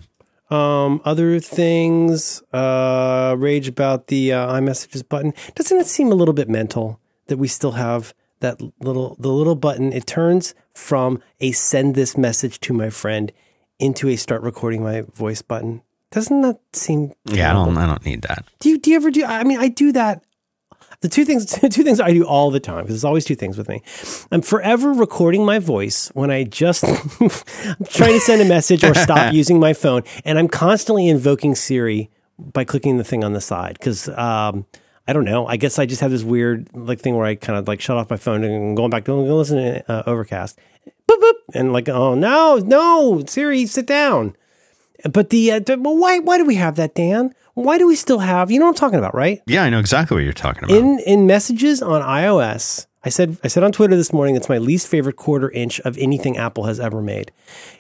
Um. Other things. Uh. Rage about the uh, iMessages button. Doesn't it seem a little bit mental that we still have that little the little button? It turns from a send this message to my friend into a start recording my voice button. Doesn't that seem? Yeah. I don't. I don't need that. Do you do you ever do? I mean, I do that. The two things, two things I do all the time because there's always two things with me. I'm forever recording my voice when I just I'm trying to send a message or stop using my phone, and I'm constantly invoking Siri by clicking the thing on the side because um, I don't know. I guess I just have this weird like thing where I kind of like shut off my phone and going back to go listen to uh, Overcast, boop boop, and like oh no no Siri sit down. But the, uh, well, why why do we have that, Dan? Why do we still have? You know what I'm talking about, right? Yeah, I know exactly what you're talking about. In in messages on iOS, I said I said on Twitter this morning it's my least favorite quarter inch of anything Apple has ever made.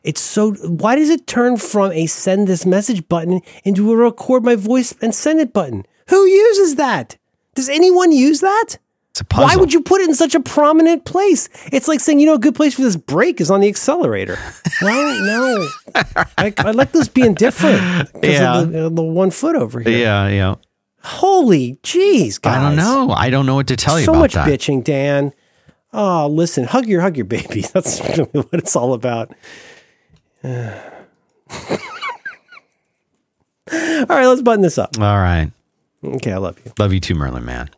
It's so why does it turn from a send this message button into a record my voice and send it button? Who uses that? Does anyone use that? it's a puzzle. Why would you put it in such a prominent place? It's like saying, you know, a good place for this brake is on the accelerator. no, no. I, I like those being different because Yeah. of the, uh, the one foot over here. Yeah. Yeah. Holy jeez, guys. I don't know. I don't know what to tell you about. So much that. bitching, Dan. Oh, listen, hug your hug your baby. That's really what it's all about. all right, let's button this up. All right. Okay, I love you. Love you too, Merlin Mann.